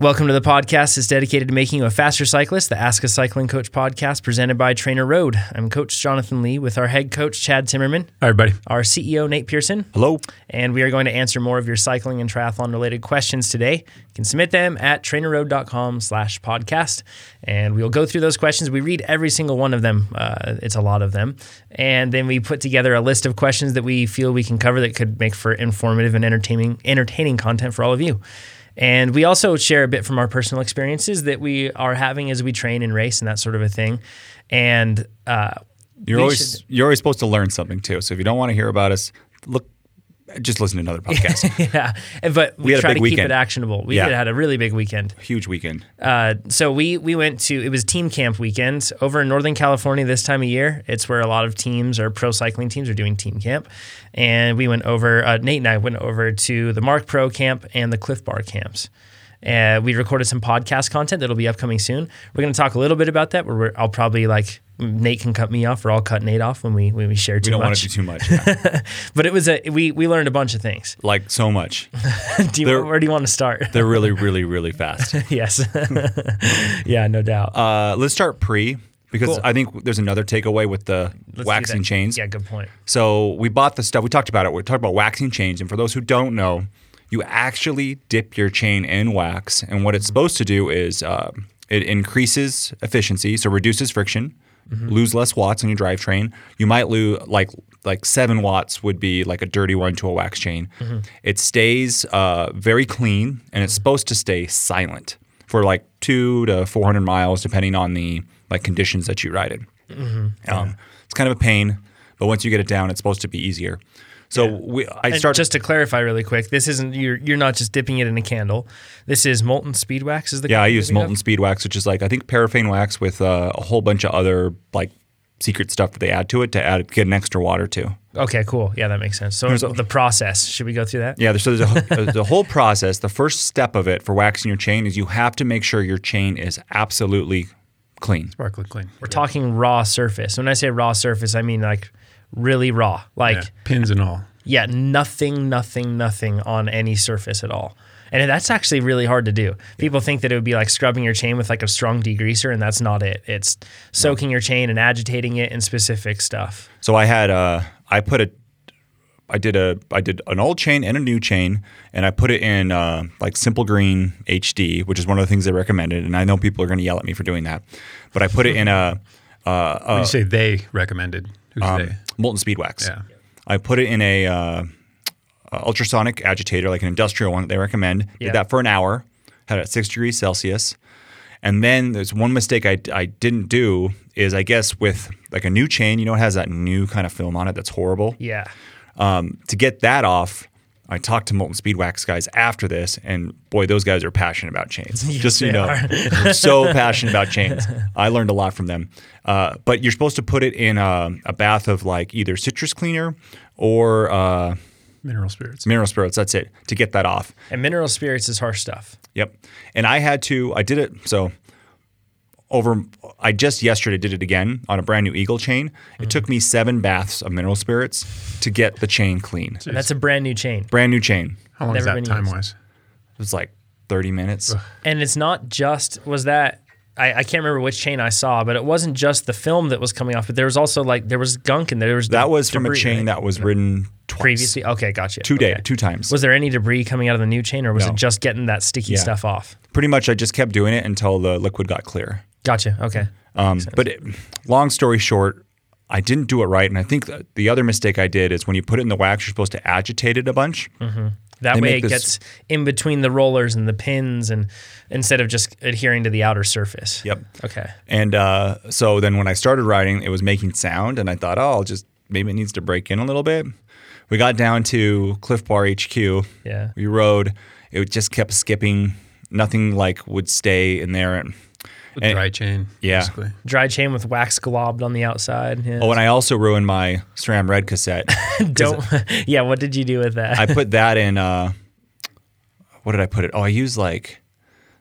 Welcome to the podcast that's dedicated to making you a faster cyclist, the Ask a Cycling Coach podcast presented by TrainerRoad. I'm Coach Jonathan Lee with our head coach, Chad Timmerman, Hi, everybody. our CEO, Nate Pearson, Hello. and we are going to answer more of your cycling and triathlon related questions today. You can submit them at trainerroad.com slash podcast, and we'll go through those questions. We read every single one of them. Uh, it's a lot of them. And then we put together a list of questions that we feel we can cover that could make for informative and entertaining, entertaining content for all of you. And we also share a bit from our personal experiences that we are having as we train and race and that sort of a thing. And uh, You're always should- you're always supposed to learn something too. So if you don't want to hear about us, look, just listen to another podcast. yeah, but we, had a try big to keep it actionable. We Yeah. had a really big weekend. Huge weekend. Uh, so we we went to it was team camp weekend over in Northern California this time of year. It's where a lot of teams or pro cycling teams are doing team camp, and we went over. Uh, Nate and I went over to the Marc Pro camp and the Clif Bar camps. Uh, we recorded some podcast content that'll be upcoming soon. We're going to talk a little bit about that. Where we're, I'll probably like Nate can cut me off, or I'll cut Nate off when we when we share too much. We don't want much. to do too much. yeah. but it was a we we learned a bunch of things. like so much. Do you, where do you want to start? They're really, really, really fast. yes, yeah, no doubt. Uh, let's start pre because Cool. I think there's another takeaway with the Let's waxing chains. Yeah, good point. So we bought the stuff. We talked about it. We talked about waxing chains. And for those who don't know, you actually dip your chain in wax. And what it's supposed to do is uh, it increases efficiency, so reduces friction, lose less watts on your drivetrain. You might lose like like seven watts would be like a dirty one to a wax chain. It stays uh, very clean, and it's supposed to stay silent for like two to four hundred miles, depending on the like conditions that you ride in. Um, it's kind of a pain, but once you get it down, it's supposed to be easier. So we, I And started. just to clarify really quick, this isn't you're you're not just dipping it in a candle. This is molten speed wax. Is the yeah, I use molten speed wax, which is like I think paraffin wax with uh, a whole bunch of other like secret stuff that they add to it to add get an extra water to. Okay, cool. Yeah, that makes sense. So There's a- the process. Should we go through that? Yeah, so there's a, the whole process. The first step of it for waxing your chain is you have to make sure your chain is absolutely clean. Sparkly clean. We're talking raw surface. When I say raw surface, I mean like really raw. Like Yeah, pins and all. yeah, nothing, nothing, nothing on any surface at all. And that's actually really hard to do. People think that it would be like scrubbing your chain with like a strong degreaser, and that's not it. It's soaking your chain and agitating it in specific stuff. So I had uh I put a I did a I did an old chain and a new chain and I put it in uh, like Simple Green HD, which is one of the things they recommended. And I know people are going to yell at me for doing that, but I put it in a when you say they recommended, who's um, they? Molten speed wax. Yeah. I put it in a uh, uh, ultrasonic agitator, like an industrial one that they recommend. Yeah. Did that for an hour, had it at six degrees Celsius. And then there's one mistake I, I didn't do is I guess with like a new chain, you know, it has that new kind of film on it that's horrible. Yeah. Um, to get that off, I talked to Molten Speed Wax guys after this, and boy, those guys are passionate about chains. Just so you know, so passionate about chains. I learned a lot from them. Uh, but you're supposed to put it in a, a bath of like either citrus cleaner or uh, Mineral spirits. mineral spirits. That's it to get that off. And mineral spirits is harsh stuff. Yep. And I had to, I did it. So over, I just yesterday did it again on a brand new Eagle chain. It mm-hmm. took me seven baths of mineral spirits to get the chain clean. And that's a brand new chain. Brand new chain. How long is that time used. wise? It was like 30 minutes. And it's not just was that I, I can't remember which chain I saw, but it wasn't just the film that was coming off, but there was also like there was gunk and there was That was from a chain right? that was ridden twice. previously. Okay, gotcha. Two okay. day, two times. Was there any debris coming out of the new chain, or was No. it just getting that sticky Yeah. stuff off? Pretty much, I just kept doing it until the liquid got clear. Gotcha. Okay. Um, but it, long story short, I didn't do it right, and I think the other mistake I did is when you put it in the wax, you're supposed to agitate it a bunch. That They way it this- gets in between the rollers and the pins, and instead of just adhering to the outer surface. Yep. Okay. And uh, so then when I started riding, it was making sound, and I thought, oh, I'll just maybe it needs to break in a little bit. We got down to Clif Bar HQ. Yeah. We rode. It just kept skipping. Nothing like would stay in there. And, and- dry chain. Yeah. Basically. Dry chain with wax globbed on the outside. Yeah. oh, and I also ruined my SRAM Red cassette. don't. yeah. What did you do with that? I put that in. Uh, what did I put it? Oh, I used like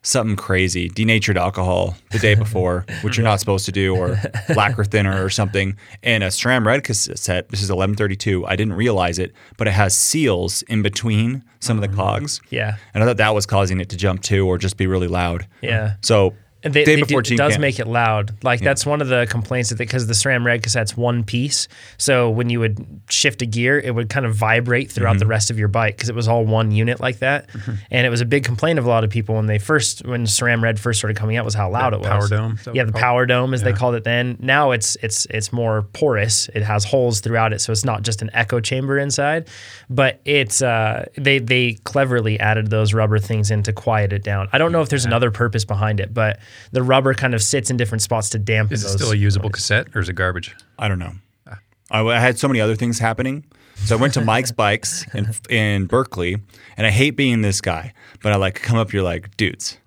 something crazy, denatured alcohol the day before, which you're not supposed to do, or lacquer thinner or something, and a SRAM red cassette. This is 1132. I didn't realize it, but it has seals in between some of the cogs. Yeah. And I thought that was causing it to jump too, or just be really loud. Yeah. So And they, day they before do, it does Camp. make it loud. Like that's one of the complaints that because the SRAM Red cassette's one piece, so when you would shift a gear, it would kind of vibrate throughout Mm-hmm. the rest of your bike because it was all one unit like that. And it was a big complaint of a lot of people when they first when SRAM Red first started coming out was how loud it was. Power Dome, Yeah, the power dome as they called it then. Now it's it's it's more porous. It has holes throughout it, so it's not just an echo chamber inside. But it's uh, they they cleverly added those rubber things in to quiet it down. I don't know if there's another purpose behind it, but the rubber kind of sits in different spots to dampen Is it those. still a usable cassette or is it garbage? I don't know. I, I had so many other things happening. So I went to Mike's Bikes in, in Berkeley, and I hate being this guy, but I like come up, you're like, dudes,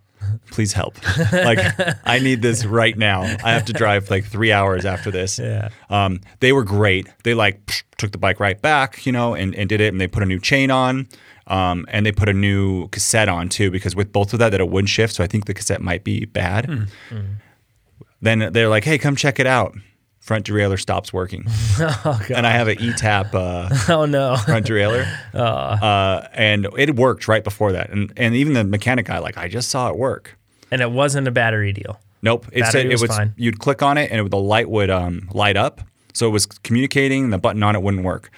please help. like, I need this right now. I have to drive like three hours after this. Yeah. Um, they were great. They like psh, took the bike right back, you know, and, and did it, and they put a new chain on. Um, and they put a new cassette on too, because with both of that, that it wouldn't shift. So I think the cassette might be bad. Then they're like, "Hey, come check it out." Front derailleur stops working, and I have an E-tap uh, oh no. front derailleur, uh, and it worked right before that. And and even the mechanic guy, like, I just saw it work. and it wasn't a battery deal. Nope, it Battery said it was was. fine. You'd click on it, and it, the light would um, light up. So it was communicating. And the button on it wouldn't work.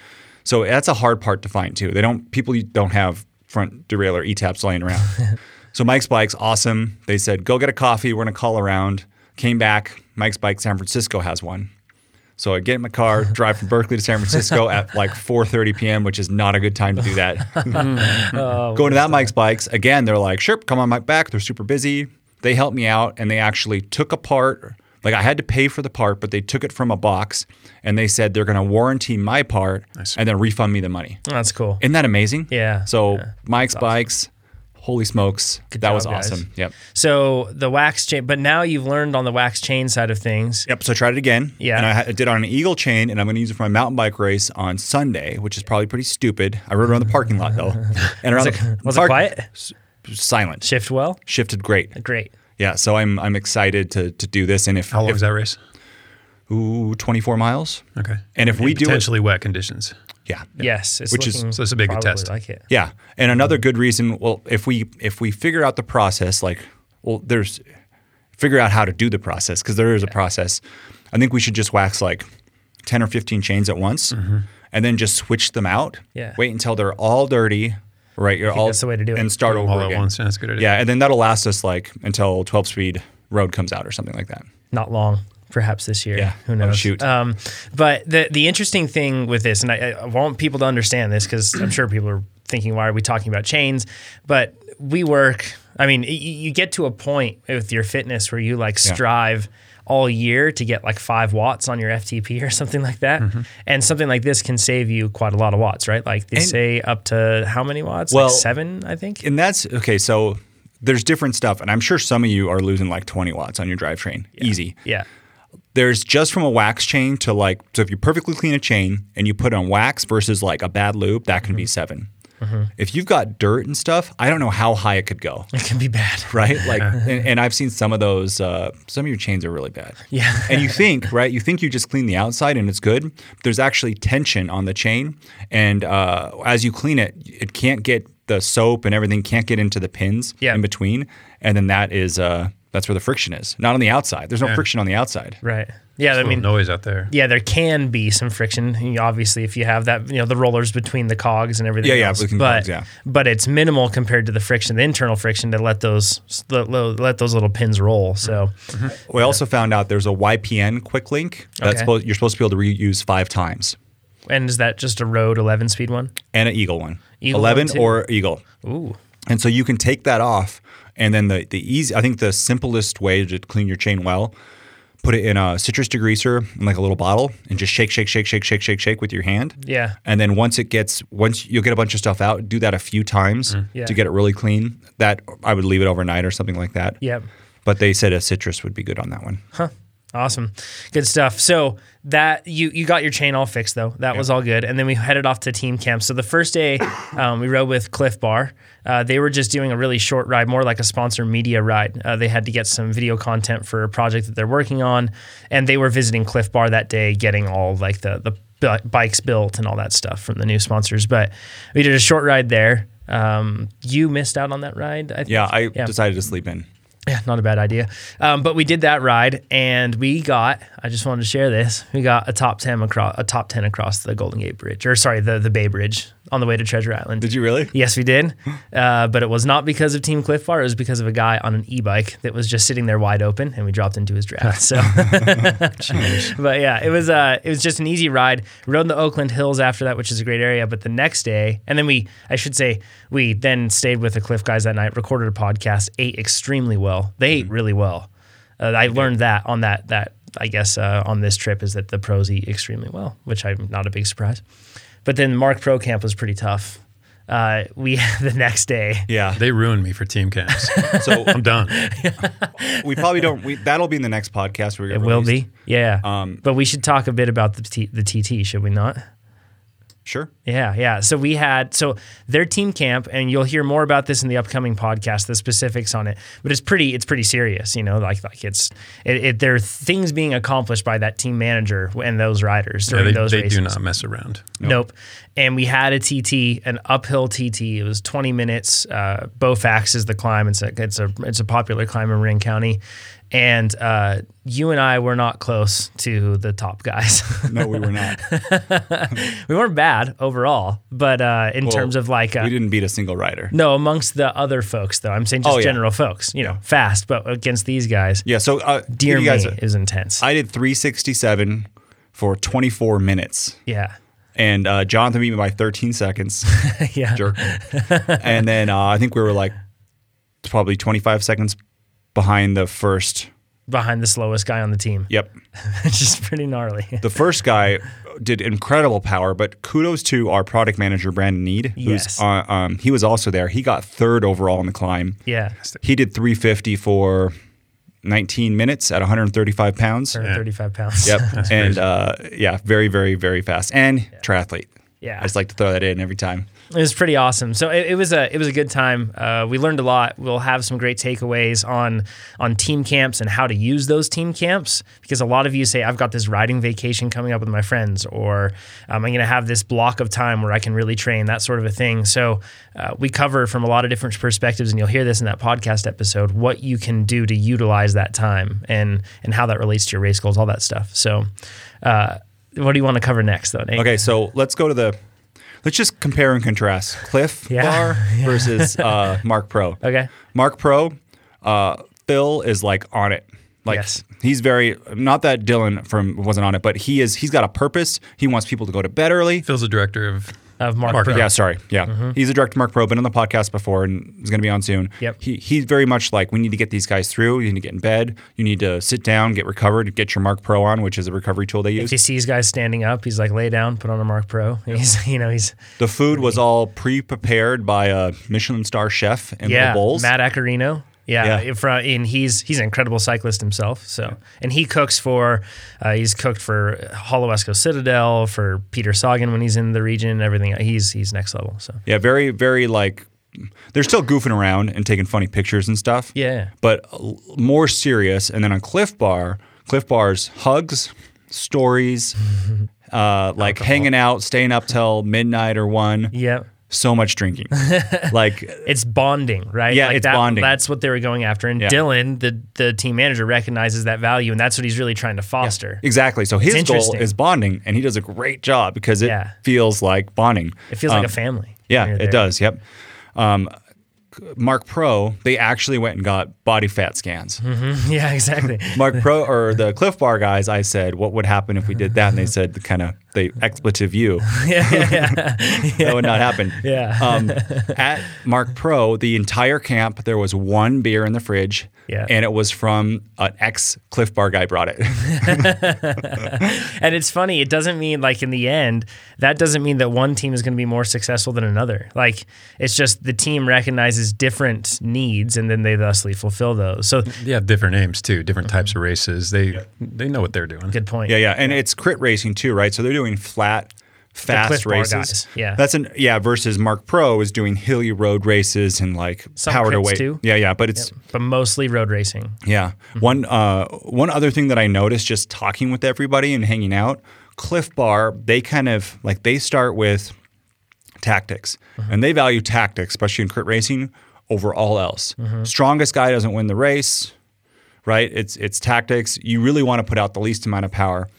So that's a hard part to find too. They don't people don't have front derailleur E-taps laying around. so Mike's Bikes, awesome. They said go get a coffee. We're gonna call around. Came back. Mike's Bike San Francisco has one. So I get in my car, drive from Berkeley to San Francisco at like 4:30 p.m., which is not a good time to do that. Oh, Going to that Mike's Bikes again, they're like, "Sure, come on my back." They're super busy. They helped me out, and they actually took apart. Like I had to pay for the part, but they took it from a box, and they said they're going to warranty my part and then refund me the money. That's cool. Isn't that amazing? Yeah, So yeah. Mike's Bikes, holy smokes, that job, was guys. awesome. Yep. So the wax chain, but now you've learned on the wax chain side of things. Yep. So I tried it again. Yeah. And I I did it on an Eagle chain, and I'm going to use it for my mountain bike race on Sunday, which is probably pretty stupid. I rode around the parking lot though, and around Was it, the was park- it quiet? s- silent. Shift well? Shifted great. Great. Yeah. So I'm I'm excited to to do this, and if How long if, is that race? ooh 24 miles, Okay. and if we In do it, potentially wet conditions. yeah. Yes. It's Which is- so it's a big probably test. like it. Yeah, and another good reason. Well, if we if we figure out the process, like, well, there's figure out how to do the process because there is a process. I think we should just wax like ten or fifteen chains at once, mm-hmm. and then just switch them out. Yeah. Wait until they're all dirty. Right, you're all that's the way to do it. and start over all at again. once. That's a good idea. Yeah, and then that'll last us like until twelve speed road comes out or something like that. Not long, perhaps this year. Yeah. Who Oh, knows? shoot. Um, but the the interesting thing with this, and I, I want people to understand this because I'm sure people are thinking, why are we talking about chains? But we work. I mean, you get to a point with your fitness where you like Yeah. All year to get like five watts on your FTP or something like that. Mm-hmm. And something like this can save you quite a lot of watts, right? Like they And- say up to how many watts? Well- like seven, I think. And that's okay. So there's different stuff, and I'm sure some of you are losing like 20 watts on your drivetrain, easy. Yeah. there's just from a wax chain to like so if you perfectly clean a chain and you put on wax versus like a bad loop, that can be 7 if you've got dirt and stuff i don't know how high it could go. It can be bad. right? Like and, and i've seen some of those uh, some of your chains are really bad. Yeah. and you think right you think you just clean the outside and it's good. There's actually tension on the chain. And uh, as you clean it it can't get the soap and everything can't get into the pins Yeah. in between. And then that is uh, that's where the friction is not on the outside there's no Yeah. friction on the outside Right. Yeah. I I mean, noise out there. yeah, there can be some friction. You know, obviously, if you have that, you know, the rollers between the cogs and everything. Yeah, yeah, else. between but cogs, yeah. but it's minimal compared to the friction, the internal friction to let those let, let those little pins roll. So We also found out there's a YBN quick link that's Okay. supposed, you're supposed to be able to reuse five times, and is that just a road eleven speed one? and an Eagle one, Eagle eleven one too? or Eagle, Ooh, and so you can take that off, and then the the easy I think the simplest way to clean your chain well, put it in a citrus degreaser in like a little bottle, and just shake, shake, shake, shake, shake, shake, shake with your hand. yeah, And then once it gets, once you'll get a bunch of stuff out, do that a few times Mm. Yeah. to get it really clean. That I would leave it overnight or something like that. yep. But they said a citrus would be good on that one. Awesome. Good stuff. So that you you got your chain all fixed though. That was all good. And then we headed off to team camp. So the first day um, we rode with Clif Bar. Uh, they were just doing a really short ride, more like a sponsor media ride. Uh, they had to get some video content for a project that they're working on, and they were visiting Clif Bar that day, getting all like the the bi- bikes built and all that stuff from the new sponsors. But we did a short ride there. Um, you missed out on that ride. I think. Yeah, I decided to sleep in. Yeah, not a bad idea. Um, but we did that ride, and we got. I just wanted to share this. We got a top ten across a top ten across the Golden Gate Bridge, or sorry, the the Bay Bridge on the way to Treasure Island. Did you really? Yes, we did. Uh, but it was not because of Team Clif Bar. It was because of a guy on an e-bike that was just sitting there wide open, and we dropped into his draft. So, but yeah, it was uh, it was just an easy ride. We rode in the Oakland Hills after that, which is a great area. But the next day, and then we, I should say, we then stayed with the Clif guys that night, recorded a podcast, ate extremely well. They ate really well. Uh, I learned that on that that I guess uh, on this trip is that the pros eat extremely well, which I'm not a big surprise. But then Marc Pro Camp was pretty tough. Uh, we the next day, Yeah. They ruined me for team camps. So I'm done. we probably don't. We, that'll be in the next podcast. We're it will be, yeah. but we should talk a bit about the T, the TT, should we not? Sure. Yeah, yeah. So we had so their team camp, and you'll hear more about this in the upcoming podcast, the specifics on it. But it's pretty, it's pretty serious, you know. Like, like it's, it, it there are things being accomplished by that team manager and those riders Yeah, during they those they races. do not mess around. Nope. And we had a TT, an uphill TT. It was 20 minutes. Uh, Bofax is the climb. It's a it's a it's a popular climb in Marin County, and uh, you and I were not close to the top guys. No, we were not. we weren't bad overall, but uh, in terms of like uh, we didn't beat a single rider. no amongst the other folks though. I'm saying just Oh, yeah. general folks. You know, fast, but against these guys, Yeah. So, uh, dear me, you guys, was intense. I did 367 for 24 minutes, yeah, and uh, Jonathan beat me by 13 seconds. yeah. Jerk. and then uh, I think we were like probably 25 seconds behind the first. Behind the slowest guy on the team, Yep. which is pretty gnarly. The first guy did incredible power, but kudos to our product manager Brandon Need, who's Yes. uh, um, he was also there. He got third overall in the climb. yeah, He did 350 for 19 minutes at 135 pounds. 135 pounds. Yep, and uh, yeah, very, very, very fast and triathlete. Yeah. I just like to throw that in every time. It was pretty awesome. So it, it was a it was a good time. Uh, we learned a lot. We'll have some great takeaways on on team camps and how to use those team camps because a lot of you say I've got this riding vacation coming up with my friends or um, I'm going to have this block of time where I can really train that sort of a thing. So uh, we cover from a lot of different perspectives, and you'll hear this in that podcast episode what you can do to utilize that time and and how that relates to your race goals, all that stuff. So. Uh, what do you want to cover next, though? Nate? Okay, so let's go to the. Let's just compare and contrast Clif Yeah. Bar versus uh, Marc Pro. Okay. Marc Pro, uh, Phil is like on it. Like Yes. he's very not that Dylan from wasn't on it, but he is. He's got a purpose. He wants people to go to bed early. Phil's the director of Of Marc, Marc Pro. Pro. Yeah, sorry. Yeah, mm-hmm. he's a director, Marc Pro, been on the podcast before and he's going to be on soon. Yep. He he's very much like we need to get these guys through. You need to get in bed. You need to sit down, get recovered, get your Marc Pro on, which is a recovery tool they use. If he sees guys standing up, he's like, lay down, put on a Marc Pro. He's, you know, he's The food was all pre-prepared by a Michelin star chef in yeah, the bowls. Matt Accarrino. Yeah, Yeah. From, and he's he's an incredible cyclist himself. So, and he cooks for, uh, he's cooked for Holowesko Citadel, for Peter Sagan when he's in the region, and everything. He's he's next level. So, Yeah, very very like they're still goofing around and taking funny pictures and stuff. yeah, but more serious. And then on Clif Bar, Clif Bar's hugs, stories, uh, like hanging out, staying up till midnight or one. yeah. So much drinking, like It's bonding, right? Yeah, it's that, bonding. That's what they were going after. And Yeah. Dylan, the the team manager, recognizes that value, and that's what he's really trying to foster. exactly. So his goal is bonding, and he does a great job because it Yeah. feels like bonding. It feels Um, like a family. Yeah, it does. Yep. Um, Marc Pro, they actually went and got body fat scans. Yeah, exactly. Marc Pro or the Clif Bar guys, I said, what would happen if we did that? And they said, the kind of they expletive you. yeah, yeah, yeah. that would not happen. Yeah. Um, at Marc Pro, the entire camp, there was one beer in the fridge. Yeah. And it was from an ex Clif Bar guy brought it. And it's funny, it doesn't mean like in the end, that doesn't mean that one team is going to be more successful than another. Like it's just the team recognizes different needs and then they thusly fulfill those. So They have different names too, different types of races. They they know what they're doing. good point. yeah, yeah. And it's crit racing too, right? So they're doing flat, fast races. guys, yeah. That's an yeah, versus Marc Pro is doing hilly road races and like Some power to weight. too. Yeah, yeah. But it's But mostly road racing. Yeah. Mm-hmm. One uh, one other thing that I noticed just talking with everybody and hanging out, Clif Bar, they kind of like they start with tactics, mm-hmm. and they value tactics, especially in crit racing, over all else. Mm-hmm. Strongest guy doesn't win the race, right? It's it's tactics. You really want to put out the least amount of power.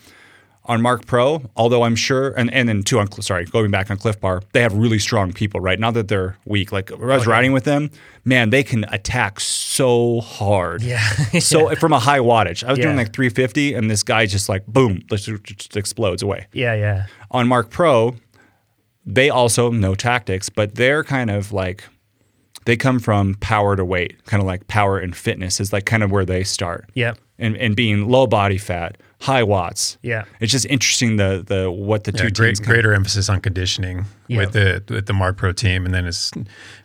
On Marc Pro, although I'm sure, and, and then two on sorry, going back on Clif Bar, they have really strong people, right? Not that they're weak. Like I was oh, riding with them, man, they can attack so hard. Yeah. So from a high wattage, I was doing like 350, and this guy just like boom, just, just explodes away. yeah, yeah. On Mark Pro, they also know tactics, but they're kind of like they come from power to weight, kind of like power and fitness is like kind of where they start. Yep. And, and being low body fat, high watts. Yeah. It's just interesting the the what the Yeah, two great, teams. greater emphasis on conditioning Yeah. with the with the Marc Pro team, and then it's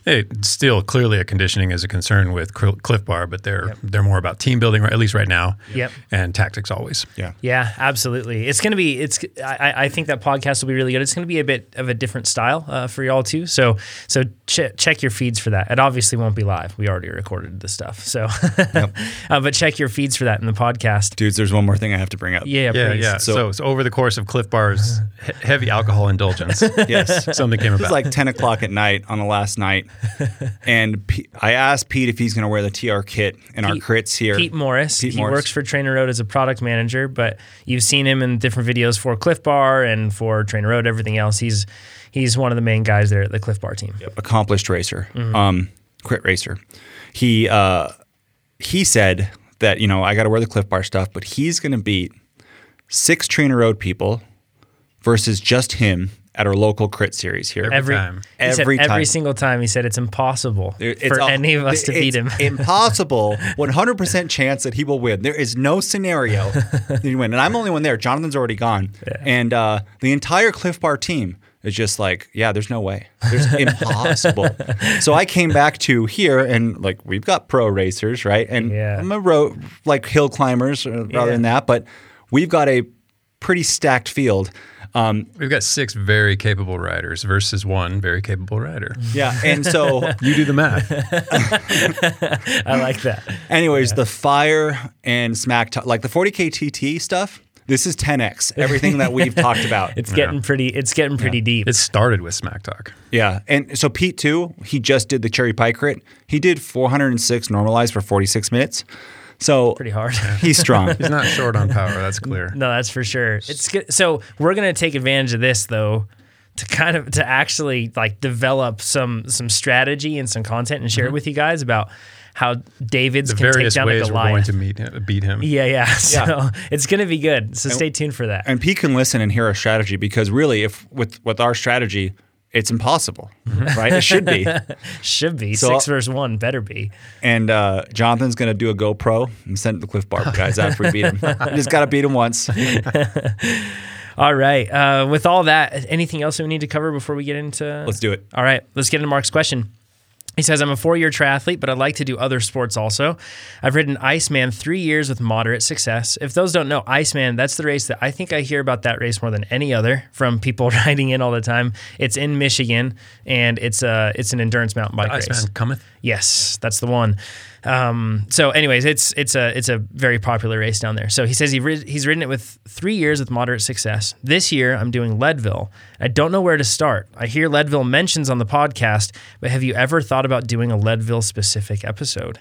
it's still clearly a conditioning is a concern with Cl- Clif Bar, but they're they're more about team building, at least right now. Yep. and tactics always. yeah. Yeah, absolutely. It's going to be. It's. I, I think that podcast will be really good. It's going to be a bit of a different style uh, for y'all too. So so ch- check your feeds for that. It obviously won't be live. We already recorded the stuff. So, uh, but check your feeds for that in the podcast. Dudes, there's one more thing I have to bring up. Yeah, Yeah, please. yeah. So- So, so over the course of Clif Bar's he- heavy alcohol indulgence, Yes. Something came It was like 10 o'clock at night on the last night. And P- I asked Pete if he's going to wear the TR kit in our crits here. Pete Morris. Pete he Morris. works for TrainerRoad as a product manager, but you've seen him in different videos for Clif Bar and for TrainerRoad, everything else. He's he's one of the main guys there at the Clif Bar team. accomplished racer, Mm-hmm. um, crit racer. He uh, he said that you know I got to wear the Clif Bar stuff, but he's going to beat six TrainerRoad people versus just him at our local crit series here. Every Every time. he said Every every single time he said it's impossible It's for all- any of us to beat him. impossible. 100% chance that he will win. There is no scenario that he win. And I'm the only one there. Jonathan's already gone. And uh, the entire Clif Bar team is just like, yeah, there's no way. There's impossible. so I came back to here and like we've got pro racers, right? And Yeah. I'm a road like hill climbers uh, rather Yeah. than that, but we've got a pretty stacked field. Um, We've got six very capable riders versus one very capable rider. yeah, and so You do the math. I like that. Anyways, the fire and smack talk, like the 40k TT stuff. This is 10x everything that we've talked about. It's getting pretty. It's getting pretty deep. It started with Smack Talk. yeah, and so Pete too. He just did the cherry pie crit. He did 406 normalized for 46 minutes. So pretty hard. he's strong. He's not short on power. That's clear. no, that's for sure. It's good. So we're gonna take advantage of this though. To kind of to actually like develop some some strategy and some content and share it mm-hmm. with you guys about how David's The can take various down a ways we're going to meet him, beat him. yeah, yeah. So it's gonna be good. So stay tuned for that. and Pete can listen and hear our strategy because really, if with with our strategy, it's impossible, right? It should be. Should be So- 6 versus one. Better be. And uh, Jonathan's gonna do a GoPro and send it to Clif Bar guys after we beat him. You just gotta beat him once. All right. Uh, with all that, anything else that we need to cover before we get into? Let's do it. All right. Let's get into Mark's question. He says, I'm a four year triathlete, but I'd like to do other sports also. I've ridden Iceman three years with moderate success. If those don't know, Iceman, that's the race that I think I hear about that race more than any other from people riding in all the time. It's in Michigan and it's a, it's an endurance mountain bike race. Iceman cometh. Yes, that's the one. Um, so, anyways, it's it's a it's a very popular race down there. So he says he rid- he's ridden it with three years with moderate success. This year, I'm doing Leadville. I don't know where to start. I hear Leadville mentions on the podcast, but have you ever thought about doing a Leadville specific episode?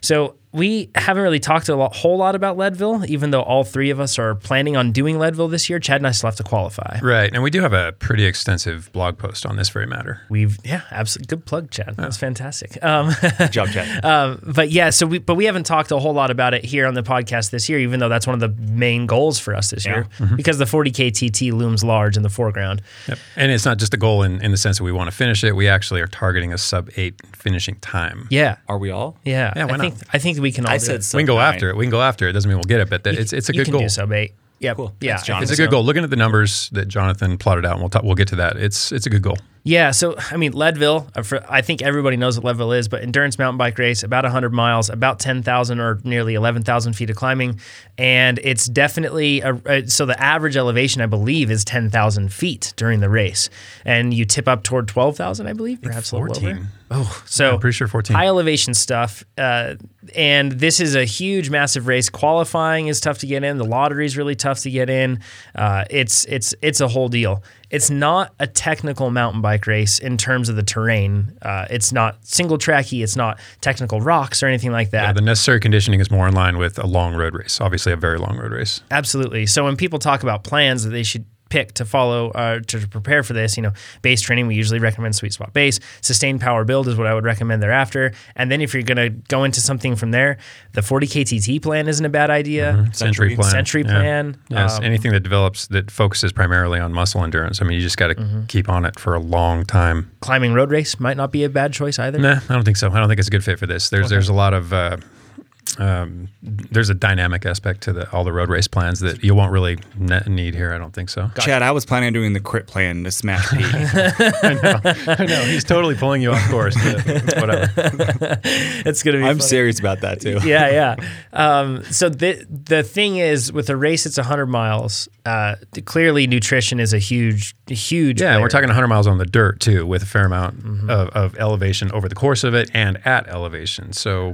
So we haven't really talked a lot, whole lot about Leadville, even though all three of us are planning on doing Leadville this year. Chad and I still have to qualify. Right. And we do have a pretty extensive blog post on this very matter. We've yeah, absolutely good plug, Chad. That's fantastic. Um, Good job, Chad. um, but yeah, so we but we haven't talked a whole lot about it here on the podcast this year, even though that's one of the main goals for us this year because the 40k TT looms large in the foreground. Yep. And it's not just a goal in, in the sense that we want to finish it. We actually are targeting a sub eight finishing time. Yeah, Are we all? yeah. Yeah, why I think not? I think we can all. I do said it. sub we can go nine. after it. We can go after it. Doesn't mean we'll get it, but that, it's it's a you good can goal. do sub eight. Yeah, Cool. yeah. Thanks, It's a good goal. Looking at the numbers that Jonathan plotted out, and we'll talk, we'll get to that. It's it's a good goal. Yeah, so I mean, Leadville. uh, I think everybody knows what Leadville is, but endurance mountain bike race, about 100 miles, about 10,000 or nearly 11,000 feet of climbing, and it's definitely a, so the average elevation, I believe, is 10,000 feet during the race, and you tip up toward 12,000, I believe, perhaps a little 14. over. Oh, so I'm pretty sure 14. high elevation stuff. Uh, and this is a huge, massive race. Qualifying is tough to get in. The lottery is really tough to get in. Uh, it's it's it's a whole deal. It's not a technical mountain bike race in terms of the terrain. Uh, it's not single tracky. It's not technical rocks or anything like that. Yeah, the necessary conditioning is more in line with a long road race. Obviously, a very long road race. Absolutely. So when people talk about plans that they should pick to follow uh, to, to prepare for this, you know, base training, we usually recommend sweet spot base. Sustained power build is what I would recommend thereafter. And then if you're going to go into something from there, the 40 KTT plan isn't a bad idea. Century plan. Century Yeah. plan. Yes, Um, anything that develops that focuses primarily on muscle endurance. I mean, you just got to Mm-hmm. keep on it for a long time. climbing road race might not be a bad choice either. Nah, I don't think so. I don't think it's a good fit for this. There's there's a lot of uh, um, there's a dynamic aspect to the, all the road race plans that you won't really ne- need here. I don't think so. Chad, I was planning on doing the crit plan to smash Pete. I know he's totally pulling you off course. but whatever. It's going to be I'm funny. serious about that too. yeah, yeah. Um, so the the thing is, with a race, it's 100 miles. Uh, clearly, nutrition is a huge, huge. Yeah, player. we're talking 100 miles on the dirt too, with a fair amount Mm-hmm. of, of elevation over the course of it and at elevation. So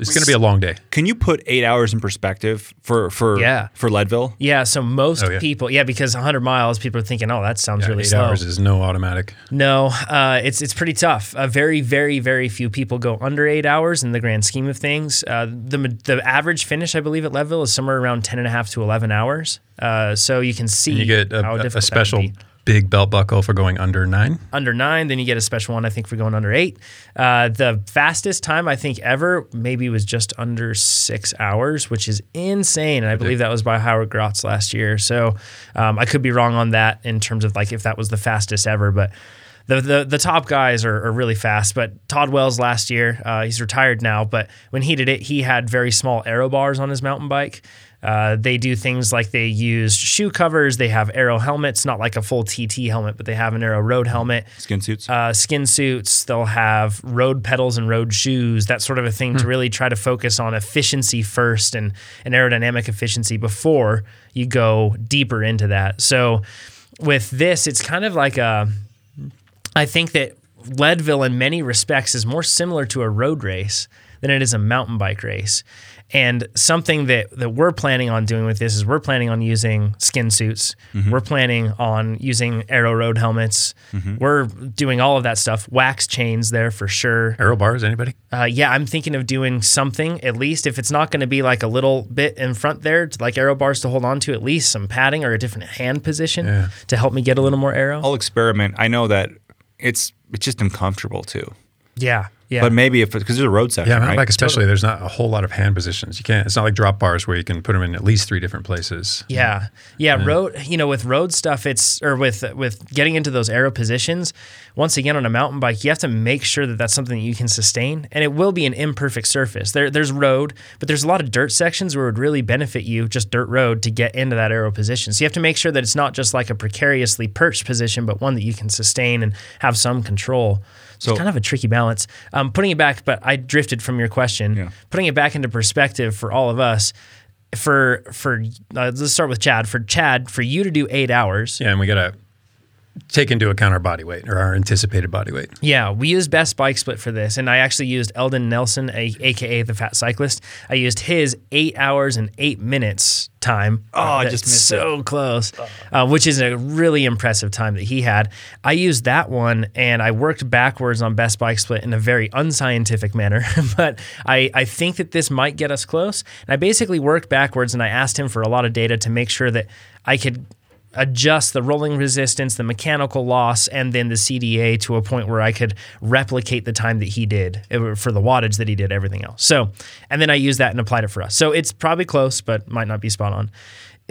it's going to be a long day. Can you put eight hours in perspective for for Yeah. for Leadville? Yeah, so most Oh, yeah. people, yeah, because 100 miles, people are thinking, oh, that sounds Yeah, really eight slow. hours is no automatic. No, uh, it's it's pretty tough. Uh, very, very, very few people go under eight hours in the grand scheme of things. Uh, the the average finish, I believe, at Leadville is somewhere around 10 and a half to 11 hours. Uh, so you can see You get how a, a, difficult that special be. Big belt buckle for going under nine. under nine. Then you get a special one, I think, for going under eight. Uh, the fastest time I think ever maybe was just under six hours, which is insane. And I believe that was by Howard Grotts last year. So um, I could be wrong on that in terms of like if that was the fastest ever, but. The, the, the top guys are, are really fast, but Todd Wells last year, uh, he's retired now, but when he did it, he had very small aero bars on his mountain bike. Uh, they do things like they use shoe covers, they have aero helmets, not like a full TT helmet, but they have an aero road helmet Skin suits. uh, skin suits. They'll have road pedals and road shoes, that sort of a thing, to really try to focus on efficiency first and, and aerodynamic efficiency before you go deeper into that. So with this, it's kind of like a. I think that Leadville, in many respects, is more similar to a road race than it is a mountain bike race. And something that, that we're planning on doing with this is we're planning on using skin suits. We're planning on using aero road helmets. We're doing all of that stuff. Wax chains there for sure. Aero bars, anybody? Uh, yeah, I'm thinking of doing something at least if it's not going to be like a little bit in front there, to like aero bars to hold on to, at least some padding or a different hand position Yeah. to help me get a little more aero. I'll experiment. I know that it's it's just uncomfortable too. Yeah, yeah. But maybe if because there's a road section, Yeah, mountain right? bike especially. There's not a whole lot of hand positions. You can't. It's not like drop bars where you can put them in at least three different places. Yeah, yeah. Road, you know, with road stuff, it's or with with getting into those aero positions. Once again, on a mountain bike, you have to make sure that that's something that you can sustain, and it will be an imperfect surface. There, there's road, but there's a lot of dirt sections where it would really benefit you, just dirt road, to get into that aero position. So you have to make sure that it's not just like a precariously perched position, but one that you can sustain and have some control. So it's kind of a tricky balance. Um, putting it back, but I drifted from your question. Yeah. Putting it back into perspective for all of us for for uh, let's start with Chad. For Chad, for you to do eight hours, Yeah, and we gotta take into account our body weight or our anticipated body weight. yeah, we used Best Bike Split for this, and I actually used Elden Nelson, a, aka the Fat Cyclist. I used his eight hours and eight minutes time. Oh, I just missed so close, uh, which is a really impressive time that he had. I used that one and I worked backwards on best bike split in a very unscientific manner, but I, I think that this might get us close. And I basically worked backwards and I asked him for a lot of data to make sure that I could adjust the rolling resistance, the mechanical loss, and then the CDA to a point where I could replicate the time that he did uh, for the wattage that he did everything else. So, and then I used that and applied it for us. So it's probably close, but might not be spot on.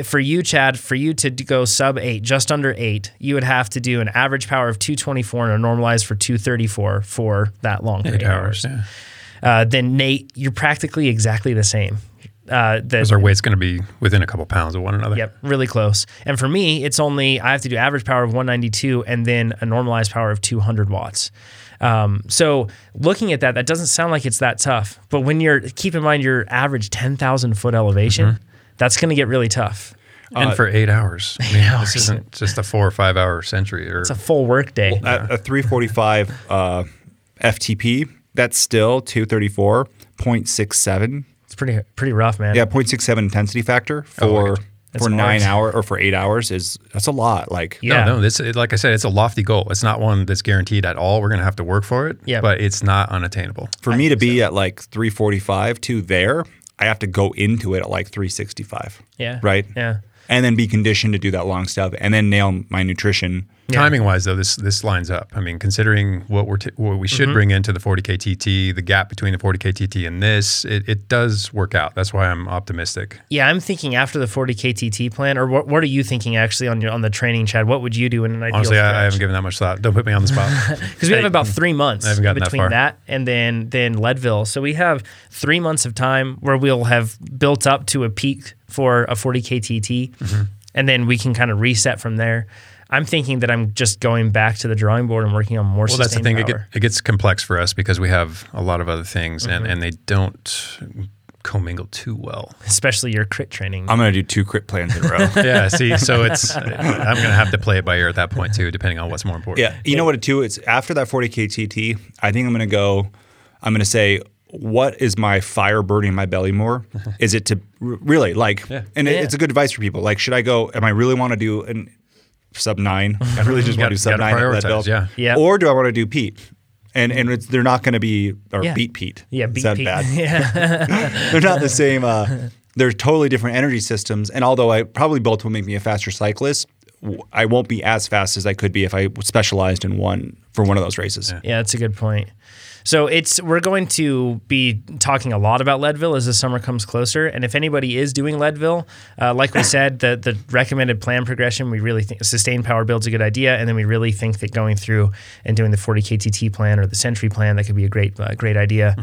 For you, Chad, for you to go sub eight, just under eight, you would have to do an average power of 224 and a normalized for 234 for that long Eight eight hours. hours. Yeah. Uh, then Nate, you're practically exactly the same. Uh, the, Because our weight's going to be within a couple pounds of one another. Yep, really close. And for me, it's only I have to do average power of 192 and then a normalized power of 200 watts. Um, so looking at that, that doesn't sound like it's that tough. But when you're keep in mind your average 10,000 foot elevation, that's going to get really tough. And for eight hours. I mean, this isn't just a four or five hour century. Or It's a full work day. At a 345 uh, FTP, that's still 234.67. It's pretty pretty rough, man. Yeah, 0.67 intensity factor Oh, for okay. That's for nine large. hour or for eight hours is that's a lot. Like Yeah. No, no. This, it- like I said, it's a lofty goal. It's not one that's guaranteed at all. We're going to have to work for it. Yeah. But it's not unattainable. for me to be at like 345 to there, I have to go into it at like 365. Yeah. Right. Yeah. And then be conditioned to do that long stuff, and then nail my nutrition. Timing wise, though, this this lines up. I mean, considering what we're t- what we Mm-hmm. should bring into the 40k TT, the gap between the 40k TT and this, it, it does work out. That's why I'm optimistic. Yeah, I'm thinking after the 40 KTT plan, or what, what are you thinking actually on your on the training, Chad? What would you do in an ideal Honestly, I, I haven't given that much thought. Don't put me on the spot. because we have about three months I haven't gotten that between that, and then then Leadville. So we have three months of time where we'll have built up to a peak for a 40 KTT, Mm-hmm. and then we can kind of reset from there. I'm thinking that I'm just going back to the drawing board and working on more. well, that's the thing. It, get, it gets complex for us because we have a lot of other things, Mm-hmm. and, and they don't commingle too well. especially your crit training. I'm gonna do two crit plans in a row. yeah. See, so it's I'm going to have to play it by ear at that point too, depending on what's more important. Yeah, you know what? Too, it's after that 40k TT. I think I'm going to go. I'm going to say, what is my fire burning my belly more? is it to r- really like? Yeah. And it- Yeah. it's a good advice for people. Like, should I go? Am I really want to do an sub nine? I really just want to do sub nine. at prioritize, Leadville. yeah. Yeah. Or do I want to do Pete? And and it's, they're not going to be or Yeah. beat Pete. yeah, Is that Pete. bad? Yeah, they're not the same. Uh, they're totally different energy systems. And although I probably both will make me a faster cyclist, w- I won't be as fast as I could be if I specialized in one for one of those races. yeah, that's a good point. So it's we're going to be talking a lot about Leadville as the summer comes closer, and if anybody is doing Leadville, uh, like we said, the the recommended plan progression, we really think sustained power build's a good idea, and then we really think that going through and doing the 40 KTT plan or the Century plan that could be a great uh, great idea.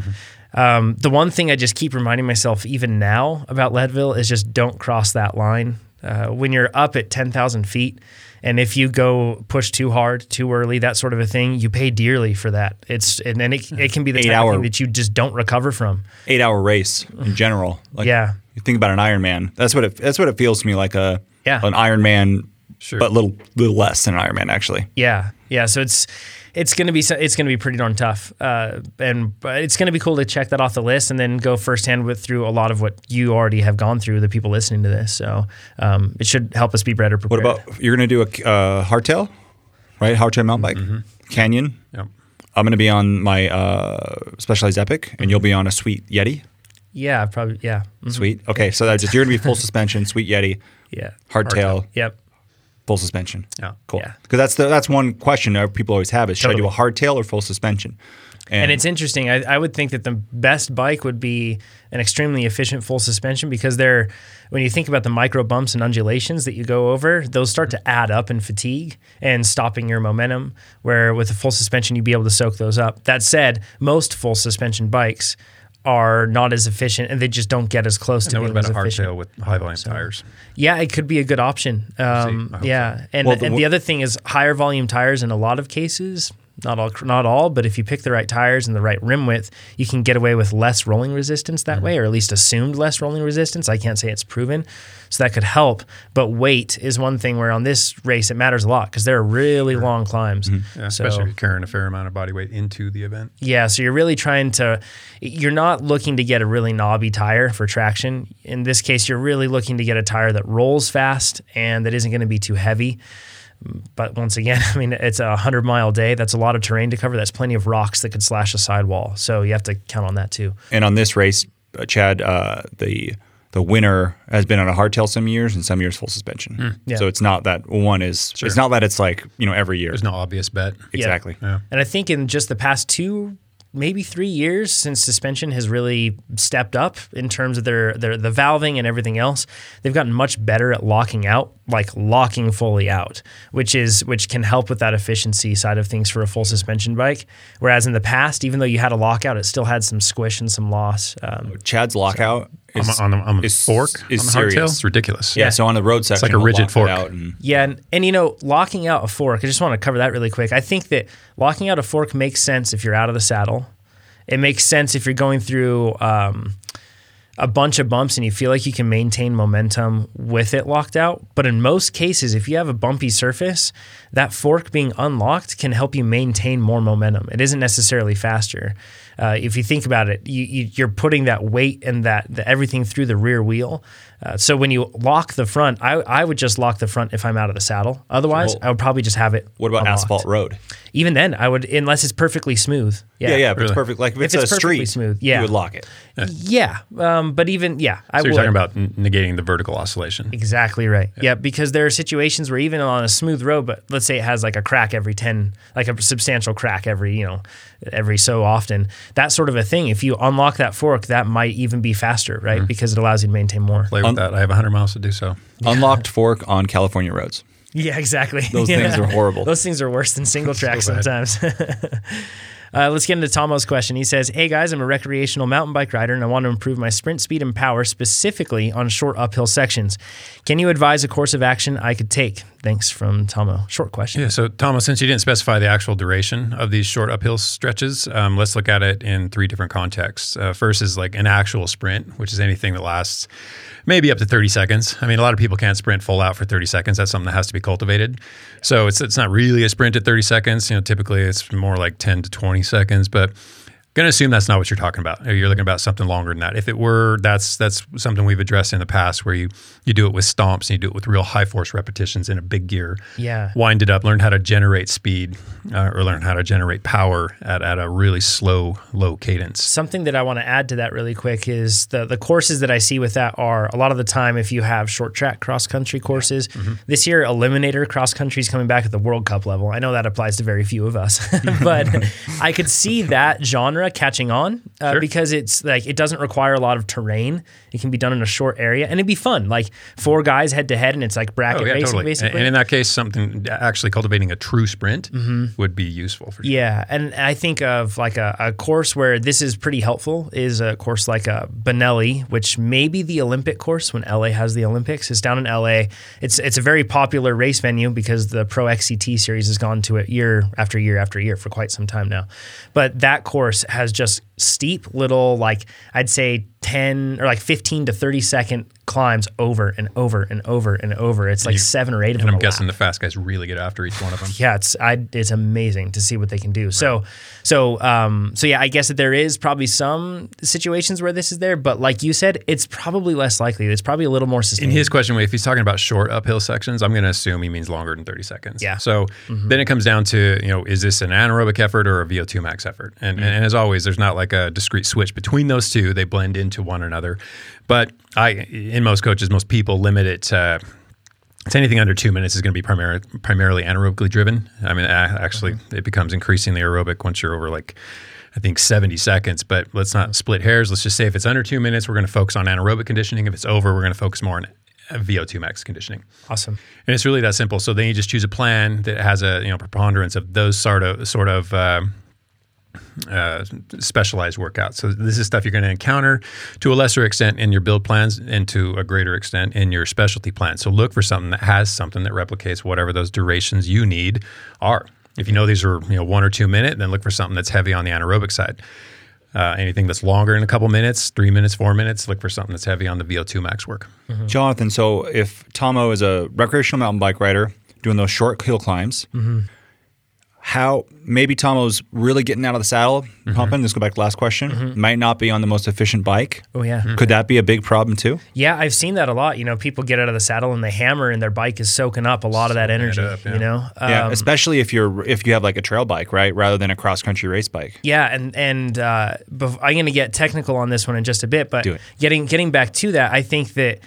Um, the one thing I just keep reminding myself even now about Leadville is just don't cross that line. Uh, when you're up at 10,000 feet, and if you go push too hard, too early, that sort of a thing, you pay dearly for that. It's and then it, it can be the Eight type hour- of thing that you just don't recover from. Eight hour race in general. Like, Yeah. You think about an Ironman. That's what it. That's what it feels to me like a. Yeah. An Ironman, Sure. but little little less than an Ironman actually. Yeah, yeah. So it's it's gonna be it's gonna be pretty darn tough, uh, and but it's gonna be cool to check that off the list and then go firsthand with through a lot of what you already have gone through. The people listening to this, so um, it should help us be better prepared. What about you're going to do a uh, hardtail, right? Hardtail mountain bike, Mm-hmm. canyon. Yep. I'm going to be on my uh, specialized Epic, and you'll be on a Sweet Yeti. Yeah, probably. Yeah, Mhm. Sweet. Okay, so that's just you're going to be full suspension, Sweet Yeti, yeah. hardtail, Yep. Full suspension. Yeah. Cool. Yeah. Because that's the, that's one question that people always have is should I do a hardtail or full suspension? And it's interesting. I, I would think that the best bike would be an extremely efficient full suspension because they're, when you think about the micro bumps and undulations that you go over, those start to add up in fatigue and stopping your momentum. Where with a full suspension, you'd be able to soak those up. That said, most full suspension bikes are not as efficient and they just don't get as close to And what being a efficient. hardtail with high volume tires? Yeah, it could be a good option. Um, hope yeah, and Well, the and the other thing is higher volume tires in a lot of cases not all, not all, but if you pick the right tires and the right rim width, you can get away with less rolling resistance that way, or at least assumed less rolling resistance. I can't say it's proven, so that could help. But weight is one thing where on this race it matters a lot because there are really long climbs. Yeah, so especially if you're carrying a fair amount of body weight into the event. yeah, so you're really trying to, you're not looking to get a really knobby tire for traction. In this case, you're really looking to get a tire that rolls fast and that isn't going to be too heavy. But once again, I mean, it's a 100 mile day. That's a lot of terrain to cover. That's plenty of rocks that could slash a sidewall. So you have to count on that too. And on this race, uh, Chad, uh, the the winner has been on a hardtail some years and some years full suspension. Yeah. So it's not that one is. sure. It's not that it's like you know every year. There's no obvious bet. exactly. Yeah. And I think in just the past two, maybe three years since suspension has really stepped up in terms of their, their the valving and everything else, they've gotten much better at locking out, like locking fully out, which is which can help with that efficiency side of things for a full suspension bike. Whereas in the past, even though you had a lockout, it still had some squish and some loss. Um, Chad's lockout On, is on, the, on the is- fork, is on the hardtail, serious. it's ridiculous. yeah. So on the road section, it's like a he'll rigid fork. out and Yeah, and, and you know, locking out a fork, I just want to cover that really quick. I think that locking out a fork makes sense if you're out of the saddle. It makes sense if you're going through um, a bunch of bumps and you feel like you can maintain momentum with it locked out. But in most cases, if you have a bumpy surface, that fork being unlocked can help you maintain more momentum. It isn't necessarily faster. Uh, if you think about it, you, you, you're putting that weight and that the, everything through the rear wheel. Uh, so when you lock the front, I, I would just lock the front if I'm out of the saddle. Otherwise, Well, I would probably just have it. what about unlocked. asphalt road? Even then, I would unless it's perfectly smooth. Yeah, Yeah, yeah, if it's perfect. Like if, it's, it's a perfectly street, smooth, yeah. you would lock it. Yeah, um, but even yeah, I So you're would. talking about negating the vertical oscillation. Exactly right. Yeah. because there are situations where even on a smooth road, but let's say it has like a crack every 10, like a substantial crack every, you know, every so often, that sort of a thing. If you unlock that fork, that might even be faster, right? Mm-hmm. Because it allows you to maintain more. Play with Un- that. I have 100 miles to do so. Unlocked fork on California roads. Yeah, exactly. Those Yeah. things are horrible. Those things are worse than single track bad. sometimes. Uh, let's get into Tomo's question. He says, Hey guys, I'm a recreational mountain bike rider and I want to improve my sprint speed and power specifically on short uphill sections. Can you advise a course of action I could take? Thanks from Tomo. Short question. Yeah. So, Thomas, since you didn't specify the actual duration of these short uphill stretches, um, let's look at it in three different contexts. Uh, first is like an actual sprint, which is anything that lasts maybe up to 30 seconds. I mean, a lot of people can't sprint full out for 30 seconds. That's something that has to be cultivated. So it's it's not really a sprint at 30 seconds. You know, typically it's more like 10 to 20 seconds, but Going to assume that's not what you're talking about. You're looking about something longer than that. If it were, that's that's something we've addressed in the past, where you you do it with stomps and you do it with real high force repetitions in a big gear. Yeah. Wind it up, learn how to generate speed, uh, or learn how to generate power at, at a really slow, low cadence. Something that I want to add to that really quick is the the courses that I see with that are a lot of the time if you have short track cross country courses. This year, Eliminator cross country is coming back at the World Cup level. I know that applies to very few of us, but I could see that genre catching on uh, Sure. because it's like it doesn't require a lot of terrain. It can be done in a short area, and it'd be fun. Like four guys head to head, and it's like bracket Oh yeah, racing, totally. Basically. and in that case, something actually cultivating a true sprint would be useful for sure. Yeah, and I think of like a, a course where this is pretty helpful is a course like a Bonelli, which may be the Olympic course when LA has the Olympics. It's down in LA. It's it's a very popular race venue because the Pro XCT series has gone to it year after year after year for quite some time now. But that course has just steep little like I'd say 10 or like 15 to 30 second climbs over and over and over and over. It's like seven or eight of And them. I'm a guessing lap the fast guys really get after each one of them. yeah, it's I it's amazing to see what they can do. So so um so yeah, I guess that there is probably some situations where this is there, but like you said, it's probably less likely. It's probably a little more In his question, if he's talking about short uphill sections, I'm going to assume he means longer than 30 seconds. Yeah. So then it comes down to, you know, is this an anaerobic effort or a VO2 max effort? And, and as always, there's not like a discrete switch between those two. They blend into one another. But I, in most coaches, most people limit it to, anything under two minutes is going to be primary, primarily anaerobically driven. I mean, actually, it becomes increasingly aerobic once you're over like, I think 70 seconds. But let's not split hairs. Let's just say if it's under two minutes, we're going to focus on anaerobic conditioning. If it's over, we're going to focus more on uh, VO2 max conditioning. awesome. And it's really that simple. So then you just choose a plan that has a you know preponderance of those sort of sort of um, uh, specialized workouts. So this is stuff you're going to encounter to a lesser extent in your build plans and to a greater extent in your specialty plans. So look for something that has something that replicates whatever those durations you need are. If you know these are you know one or two minute, then look for something that's heavy on the anaerobic side. Uh, anything that's longer in a couple minutes, three minutes, four minutes, look for something that's heavy on the VO2 max work. Jonathan, so if Tomo is a recreational mountain bike rider doing those short hill climbs, how maybe Tomo's really getting out of the saddle, pumping. Let's go back to the last question. Might not be on the most efficient bike. Oh yeah. Could that be a big problem too? Yeah, I've seen that a lot. You know, people get out of the saddle and they hammer, and their bike is soaking up a lot of that energy. up, yeah. You know, yeah, Um, especially if you're if you have like a trail bike, right, rather than a cross country race bike. Yeah, and and uh, bef- I'm going to get technical on this one in just a bit, but Do it. getting getting back to that, I think that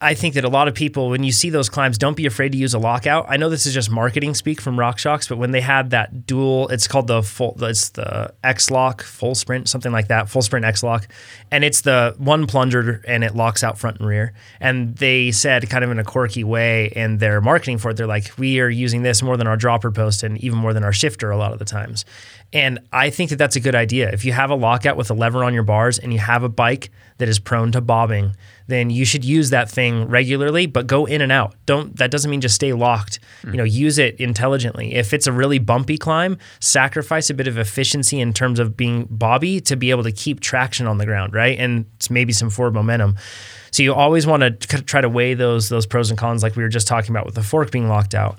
I think that a lot of people, when you see those climbs, don't be afraid to use a lockout. I know this is just marketing speak from RockShox, but when they had that dual, it's called the full, it's the XLoc full sprint, something like that, full sprint XLoc, and it's the one plunger and it locks out front and rear. And they said, kind of in a quirky way, in their marketing for it, they're like, we are using this more than our dropper post and even more than our shifter a lot of the times. And I think that that's a good idea. If you have a lockout with a lever on your bars and you have a bike that is prone to bobbing, then you should use that thing regularly, but go in and out. Don't that doesn't mean just stay locked. You know, use it intelligently. If it's a really bumpy climb, sacrifice a bit of efficiency in terms of being bobby to be able to keep traction on the ground, right? And maybe some forward momentum. So you always want to try to weigh those those pros and cons, like we were just talking about with the fork being locked out.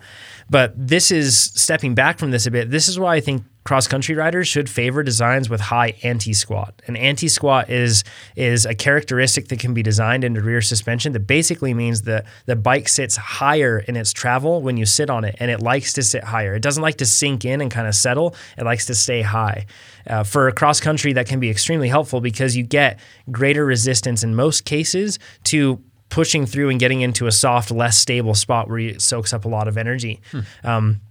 But this is stepping back from this a bit. This is why I think cross country riders should favor designs with high anti squat. An anti squat is is a characteristic that can be designed into rear suspension that basically means that the bike sits higher in its travel when you sit on it, and it likes to sit higher. It doesn't like to sink in and kind of settle. It likes to stay high. Uh, for cross country, that can be extremely helpful because you get greater resistance in most cases to pushing through and getting into a soft, less stable spot where it soaks up a lot of energy. Um,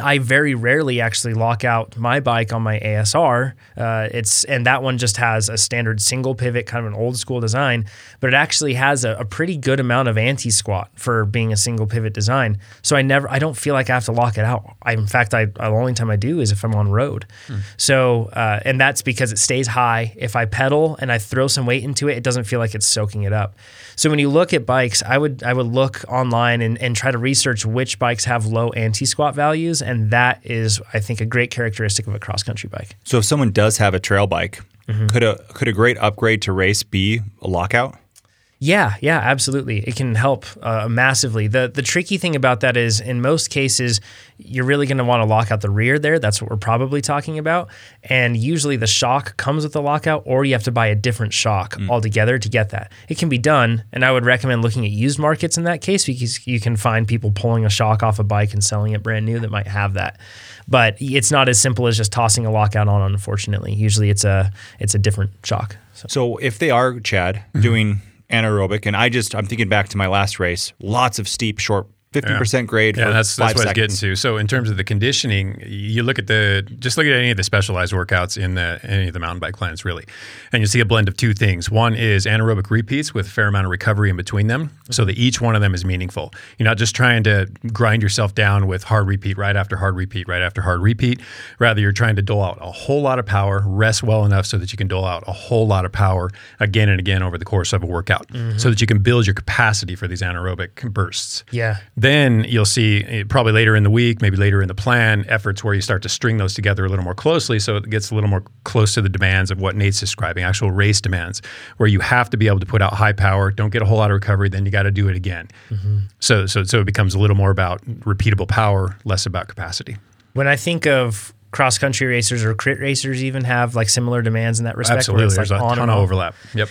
I very rarely actually lock out my bike on my ASR. Uh, it's and that one just has a standard single pivot, kind of an old school design, but it actually has a, a pretty good amount of anti squat for being a single pivot design. So I never, I don't feel like I have to lock it out. I, in fact, I the only time I do is if I'm on road. So uh, and that's because it stays high. If I pedal and I throw some weight into it, it doesn't feel like it's soaking it up. So when you look at bikes, I would I would look online and, and try to research which bikes have low anti squat values, and that is I think a great characteristic of a cross country bike. So if someone does have a trail bike, Mm-hmm. could a could a great upgrade to race be a lockout? Yeah, yeah, absolutely. It can help uh, massively. the The tricky thing about that is, in most cases, you're really going to want to lock out the rear there. That's what we're probably talking about. And usually, the shock comes with the lockout, or you have to buy a different shock altogether to get that. It can be done, and I would recommend looking at used markets in that case because you can find people pulling a shock off a bike and selling it brand new that might have that. But it's not as simple as just tossing a lockout on. Unfortunately, usually it's a it's a different shock. So. So if they are Chad Mm-hmm. doing anaerobic, and I just I'm thinking back to my last race, lots of steep, short, fifty percent grade. Yeah, for that's five that's what I was getting to. So in terms of the conditioning, you look at the just look at any of the specialized workouts in the any of the mountain bike plans really, and you see a blend of two things. One is anaerobic repeats with a fair amount of recovery in between them, so that each one of them is meaningful. You're not just trying to grind yourself down with hard repeat right after hard repeat right after hard repeat. Rather, you're trying to dole out a whole lot of power, rest well enough so that you can dole out a whole lot of power again and again over the course of a workout, mm-hmm. so that you can build your capacity for these anaerobic bursts. Yeah. Then you'll see eh, probably later in the week, maybe later in the plan, efforts where you start to string those together a little more closely so it gets a little more close to the demands of what Nate's describing, actual race demands, where you have to be able to put out high power, don't get a whole lot of recovery, then you got to do it again. So, so, so it becomes a little more about repeatable power, less about capacity. When I think of cross country racers or crit racers, even have like similar demands in that respect. where Absolutely. it's There's like a on ton of overlap. Yep.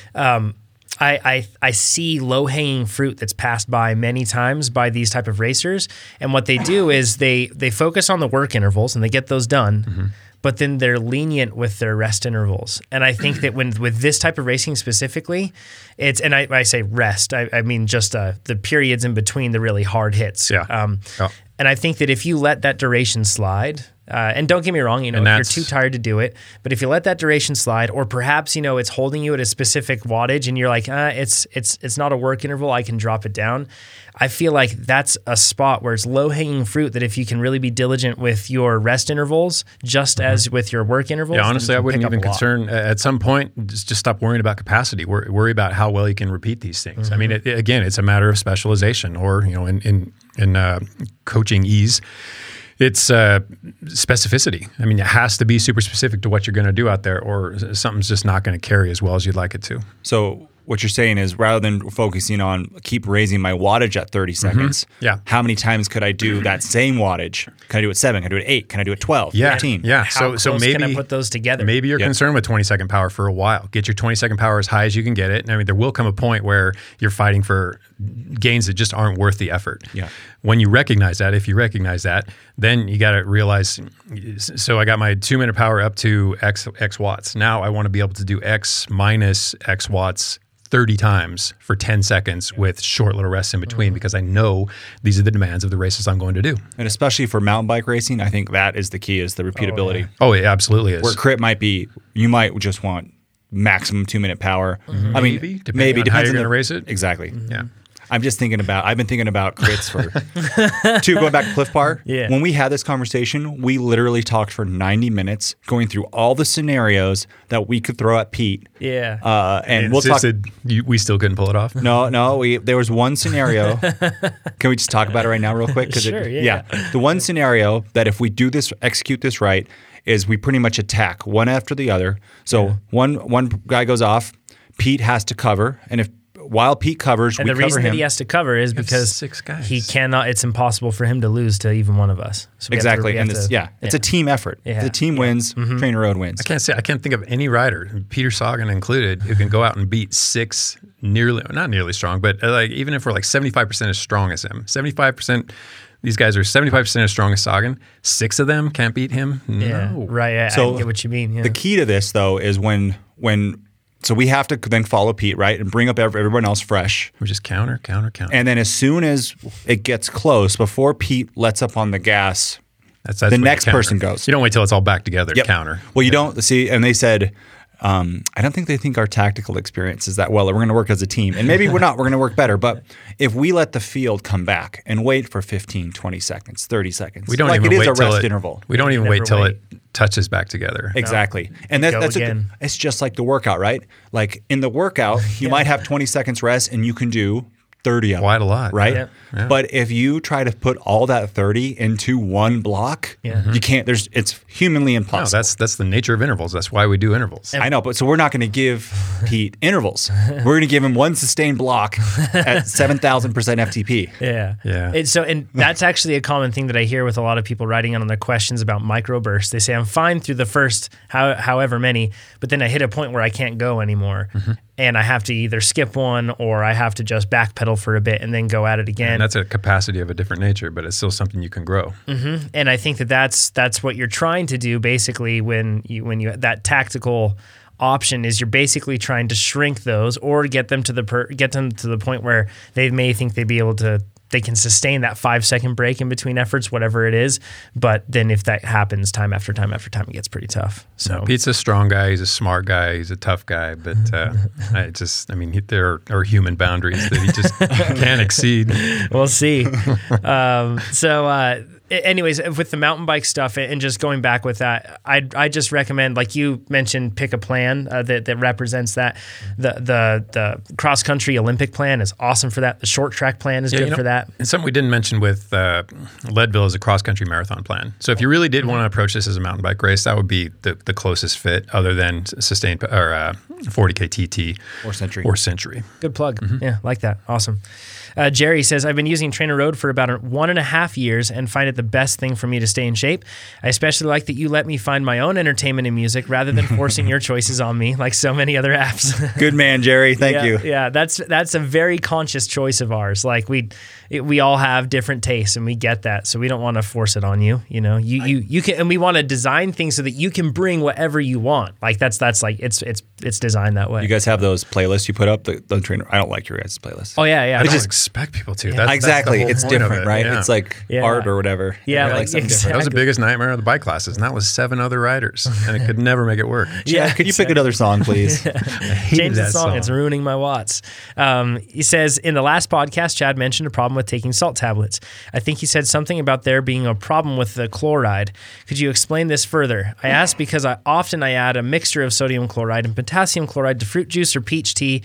I, I I see low hanging fruit that's passed by many times by these type of racers, and what they do is they they focus on the work intervals and they get those done. Mm-hmm. But then they're lenient with their rest intervals, and I think that when with this type of racing specifically, it's and I, I say rest, I, I mean just uh, the periods in between the really hard hits. Yeah. Um, Yeah. And I think that if you let that duration slide, uh, and don't get me wrong, you know, if you're too tired to do it, but if you let that duration slide, or perhaps you know it's holding you at a specific wattage, and you're like, uh, it's it's it's not a work interval, I can drop it down. I feel like that's a spot where it's low hanging fruit. That if you can really be diligent with your rest intervals, just as with your work intervals, Mm-hmm. Yeah, honestly, I wouldn't even concern uh, at some point. Just, just stop worrying about capacity. Worry, worry about how well you can repeat these things. I mean, Mm-hmm. it, again, it's a matter of specialization, or you know, in in in uh, coaching ease. It's uh, specificity. I mean, it has to be super specific to what you're going to do out there, or something's just not going to carry as well as you'd like it to. So what you're saying is rather than focusing on keep raising my wattage at 30 seconds, Mm-hmm. Yeah. how many times could I do that same wattage? Can I do it seven? Can I do it eight? Can I do it 12, Yeah, 15? yeah. How so close so maybe can I put those together? Maybe you're Yeah. concerned with 20 second power for a while. Get your 20 second power as high as you can get it. And I mean, there will come a point where you're fighting for gains that just aren't worth the effort. Yeah. When you recognize that, if you recognize that, then you got to realize. So I got my two minute power up to X X watts. Now I want to be able to do X minus X watts. 30 times for 10 seconds with short little rests in between Mm-hmm. because I know these are the demands of the races I'm going to do. And especially for mountain bike racing, I think that is the key is the repeatability. Oh, it absolutely is. Where crit might be, you might just want maximum two minute power. I mean, Maybe, depending maybe on how depends you're on gonna the- race it. Exactly. Yeah. I'm just thinking about. I've been thinking about crits for two. Going back to Clif Bar. Yeah. When we had this conversation, we literally talked for 90 minutes, going through all the scenarios that we could throw at Pete. Yeah. Uh, and we'll talk. Insisted you, we still couldn't pull it off. No, no. We there was one scenario. Can we just talk about it right now, real quick? 'Cause Sure, It, yeah. The one scenario that if we do this, execute this right, is we pretty much attack one after the other. So one one guy goes off, Pete has to cover, and if while Pete covers, and we the cover reason him. that he has to cover is because six guys. he cannot. It's impossible for him to lose to even one of us. So we have to- exactly, and have this, to- yeah, it's a team effort. Yeah. The team wins, Trainer Road wins. I can't say I can't think of any rider, Peter Sagan included, who can go out and beat six nearly not nearly strong, but uh, like even if we're like seventy five percent as strong as him, seventy five percent. These guys are seventy five percent as strong as Sagan. Six of them can't beat him. Yeah. Right. Yeah, So I get what you mean. Yeah. The key to this though is when when so we have to then follow Pete right and bring up everyone else fresh. We're just counter, counter, counter. And then as soon as it gets close, before Pete lets up on the gas, that's, that's the next person goes. You don't wait till it's all back together. to Yep. Counter. Well, you don't see, and they said, um, I don't think they think our tactical experience is that well. We're going to work as a team, and maybe we're not. We're going to work better. But if we let the field come back and wait for 15, 20 seconds, 30 seconds, We don't like even it is wait a rest it, interval. We don't even wait till wait. it touches back together. Exactly. And that, that's a, it's just like the workout, right? Like in the workout, you might have 20 seconds rest and you can do 30 of Quite them, a lot. Right? Yep. Yeah. But if you try to put all that 30 into one block, Yeah. you can't there's it's humanly No, impossible. that's that's the nature of intervals. That's why we do intervals. I know, but so we're not going to give Pete intervals. We're going to give him one sustained block at 7,000% FTP. Yeah. Yeah. And so, and that's actually a common thing that I hear with a lot of people writing in on their questions about microbursts. They say, I'm fine through the first how, however many, but then I hit a point where I can't go anymore. Mm-hmm. And I have to either skip one or I have to just backpedal for a bit and then go at it again. And that's a capacity of a different nature, but it's still something you can grow. Mm-hmm. and I think that that's that's what you're trying to do basically when you when you that tactical option is you're basically trying to shrink those or get them to the per, get them to the point where they may think they'd be able to they can sustain that five second break in between efforts whatever it is but then if that happens time after time after time it gets pretty tough so Pete's a strong guy. He's a smart guy. He's a tough guy. But uh, I just, I mean, there are human boundaries that he just can't exceed. we'll see. um, so, uh, anyways, with the mountain bike stuff and just going back with that, I I just recommend, like you mentioned, pick a plan uh, that that represents that. The the the cross country Olympic plan is awesome for that. The short track plan is Yeah, good you know, for that. And something we didn't mention with uh, Leadville is a cross country marathon plan. So if you really did want to approach this as a mountain bike race, that would be the, the closest fit, other than sustained or uh, 40k TT Or Century. or Century. Good plug. Mm-hmm. Yeah, like that. Awesome. Uh, Jerry says, I've been using TrainerRoad for about one and a half years and find it the best thing for me to stay in shape. I especially like that you let me find my own entertainment and music rather than forcing your choices on me like so many other apps. Good man, Jerry. Thank yeah, you. Yeah, that's that's a very conscious choice of ours. Like we it, we all have different tastes and we get that. So we don't want to force it on you, you know. You you you can and we want to design things so that you can bring whatever you want. Like that's that's like it's it's it's designed that way. You guys have those playlists you put up? The, the trainer. I don't like your guys' playlist. oh yeah, yeah. I No, don't expect people to. That's, that's exactly. whole it's different, it. right? Yeah. It's like Yeah. art or whatever. Yeah, Everybody like, something different. that was the biggest nightmare of the bike classes, and that was seven other riders, and it could never make it work. Yeah, could you pick another song, please? Change the that song. song. It's ruining my watts. Um, he says in the last podcast, Chad mentioned a problem with taking salt tablets. I think he said something about there being a problem with the chloride. Could you explain this further? I ask because I often I add a mixture of sodium chloride and potassium chloride to fruit juice or peach tea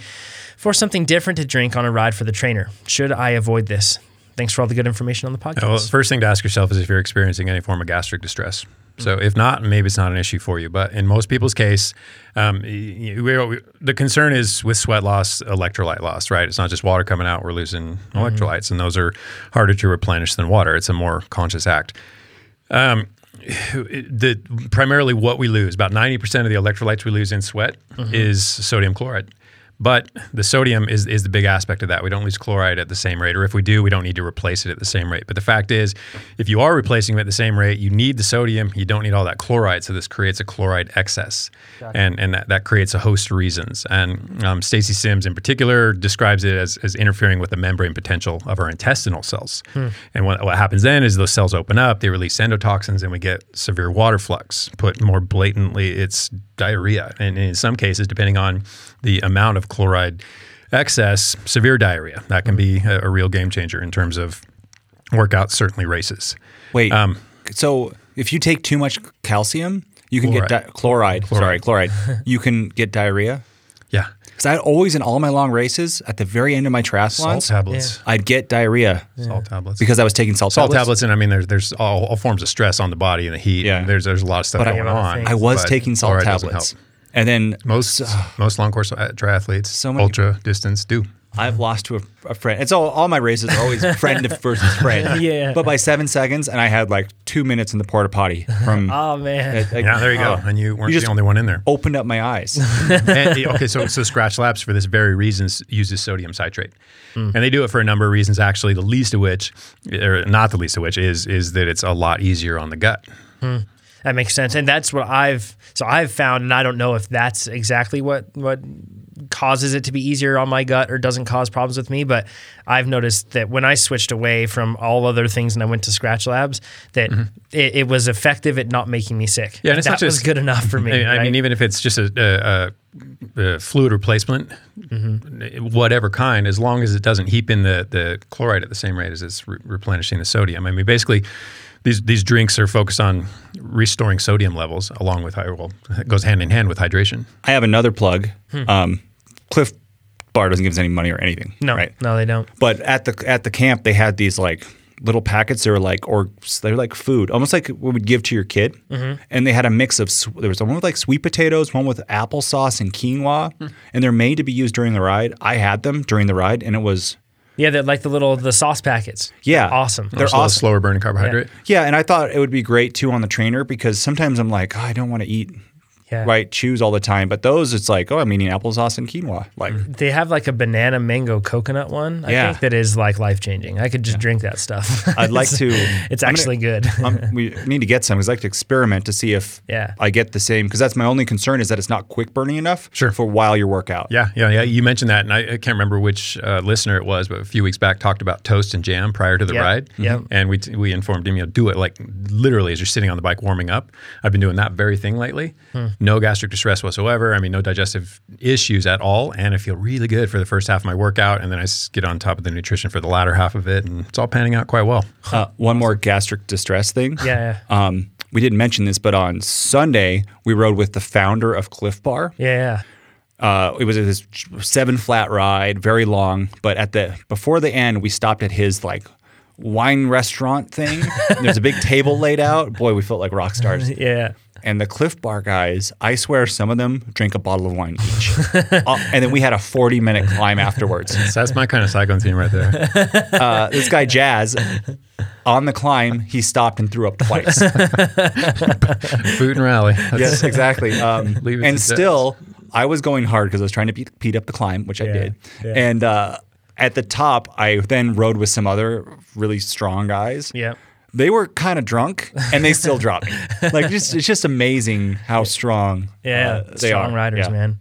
for something different to drink on a ride for the trainer. Should I avoid this? Thanks for all the good information on the podcast. Well, first thing to ask yourself is if you're experiencing any form of gastric distress. So if not, maybe it's not an issue for you. But in most people's case, um, we, we, the concern is with sweat loss, electrolyte loss, right? It's not just water coming out; we're losing electrolytes, and those are harder to replenish than water. It's a more conscious act. Um, the primarily what we lose, about ninety percent of the electrolytes we lose in sweat is sodium chloride. But the sodium is, is the big aspect of that. We don't lose chloride at the same rate, or if we do, we don't need to replace it at the same rate. But the fact is, if you are replacing it at the same rate, you need the sodium. You don't need all that chloride. So this creates a chloride excess, and and that, that creates a host of reasons. And um, Stacy Sims, in particular, describes it as, as interfering with the membrane potential of our intestinal cells. And what, what happens then is those cells open up, they release endotoxins, and we get severe water flux. Put more blatantly, it's diarrhea, and in some cases, depending on the amount of chloride excess, severe diarrhea. That can be a, a real game changer in terms of workouts, certainly races. Wait. Um, so if you take too much calcium, you can get Chloride. di- chloride. Sorry, chloride. you can get diarrhea. Yeah, Because I always in all my long races, at the very end of my salt tablets. I'd get diarrhea Salt tablets. because I was taking salt, salt tablets. tablets, and I mean, there's there's all, all forms of stress on the body and the heat. Yeah. and there's there's a lot of stuff But going Yeah, other on. I was but taking salt tablets, help. And then Most most long course triathletes, So many- ultra distance do. I've lost to a, a friend. It's all all my races are always friend versus friend. Yeah. But by seven seconds, and I had like two minutes in the porta potty from. oh man, like, Yeah, there you go. oh, And you weren't just the only one in there. Opened up my eyes. and, eh, okay, so so Skratch Labs for this very reason uses sodium citrate, hmm. and they do it for a number of reasons. Actually, the least of which, or not the least of which, is is that it's a lot easier on the gut. Hmm. That makes sense, and that's what I've so I've found, and I don't know if that's exactly what what causes it to be easier on my gut or doesn't cause problems with me, but I've noticed that when I switched away from all other things and I went to Skratch Labs, that it, it was effective at not making me sick. Mm-hmm. Yeah, and it's that not was just- good enough for me. I, I right? mean, even if it's just a, a, a, fluid replacement, whatever kind, as long as it doesn't heap in the, the chloride at the same rate as it's re- replenishing the sodium. I mean, basically, these these drinks are focused on restoring sodium levels along with hy- well, it goes hand in hand with hydration. I have another plug. Hmm. Um, Clif Bar doesn't give us any money or anything. no, right? no, they don't. But at the at the camp, they had these like little packets. They were like or they're like food, almost like what would give to your kid. Mm-hmm. And they had a mix of there was one with like sweet potatoes, one with applesauce and quinoa, hmm. and they're made to be used during the ride. I had them during the ride, and it was Yeah, they're like the little the sauce packets. Yeah. awesome. They're Also awesome. slower burning carbohydrate. yeah. And I thought it would be great too on the trainer because sometimes I'm like, oh, I don't want to eat Yeah. right chews all the time, but those it's like, oh, I'm eating applesauce and quinoa. Like They have like a banana mango coconut one. I Yeah. think that is like life changing. I could just drink that stuff. I'd like to. It's I'm gonna- actually good. um, we need to get some. 'cause I'd like to experiment to see if Yeah. I get the same. Because that's my only concern is that it's not quick burning enough Sure. for while you work out. Yeah, yeah, yeah. You mentioned that, and I, I can't remember which uh, listener it was, but a few weeks back talked about toast and jam prior to the Yep, ride. yep. And we we informed him, you know, do it like literally as you're sitting on the bike warming up. I've been doing that very thing lately. Hmm. No gastric distress whatsoever. I mean, no digestive issues at all, and I feel really good for the first half of my workout, and then I get on top of the nutrition for the latter half of it, and it's all panning out quite well. Uh, one more gastric distress thing. Yeah, Um, we didn't mention this, but on Sunday we rode with the founder of Clif Bar. yeah, Uh, it was this seven flat ride, very long. But at the before the end, we stopped at his like wine restaurant thing. There's a big table laid out. Boy, we felt like rock stars. yeah. And the Clif Bar guys, I swear, some of them drink a bottle of wine each. Uh, and then we had a 40 minute climb afterwards. So that's my kind of cycling team right there. Uh, this guy Jazz, on the climb, he stopped and threw up twice. Food and rally. That's- yes, exactly. Um, and to still, I was going hard because I was trying to beat, beat up the climb, which I did. yeah. And uh, at the top, I then rode with some other really strong guys. Yeah. They were kind of drunk, and they still dropped me. Like, just it's just amazing how strong. Yeah, uh, they strong are. riders, Yeah. man.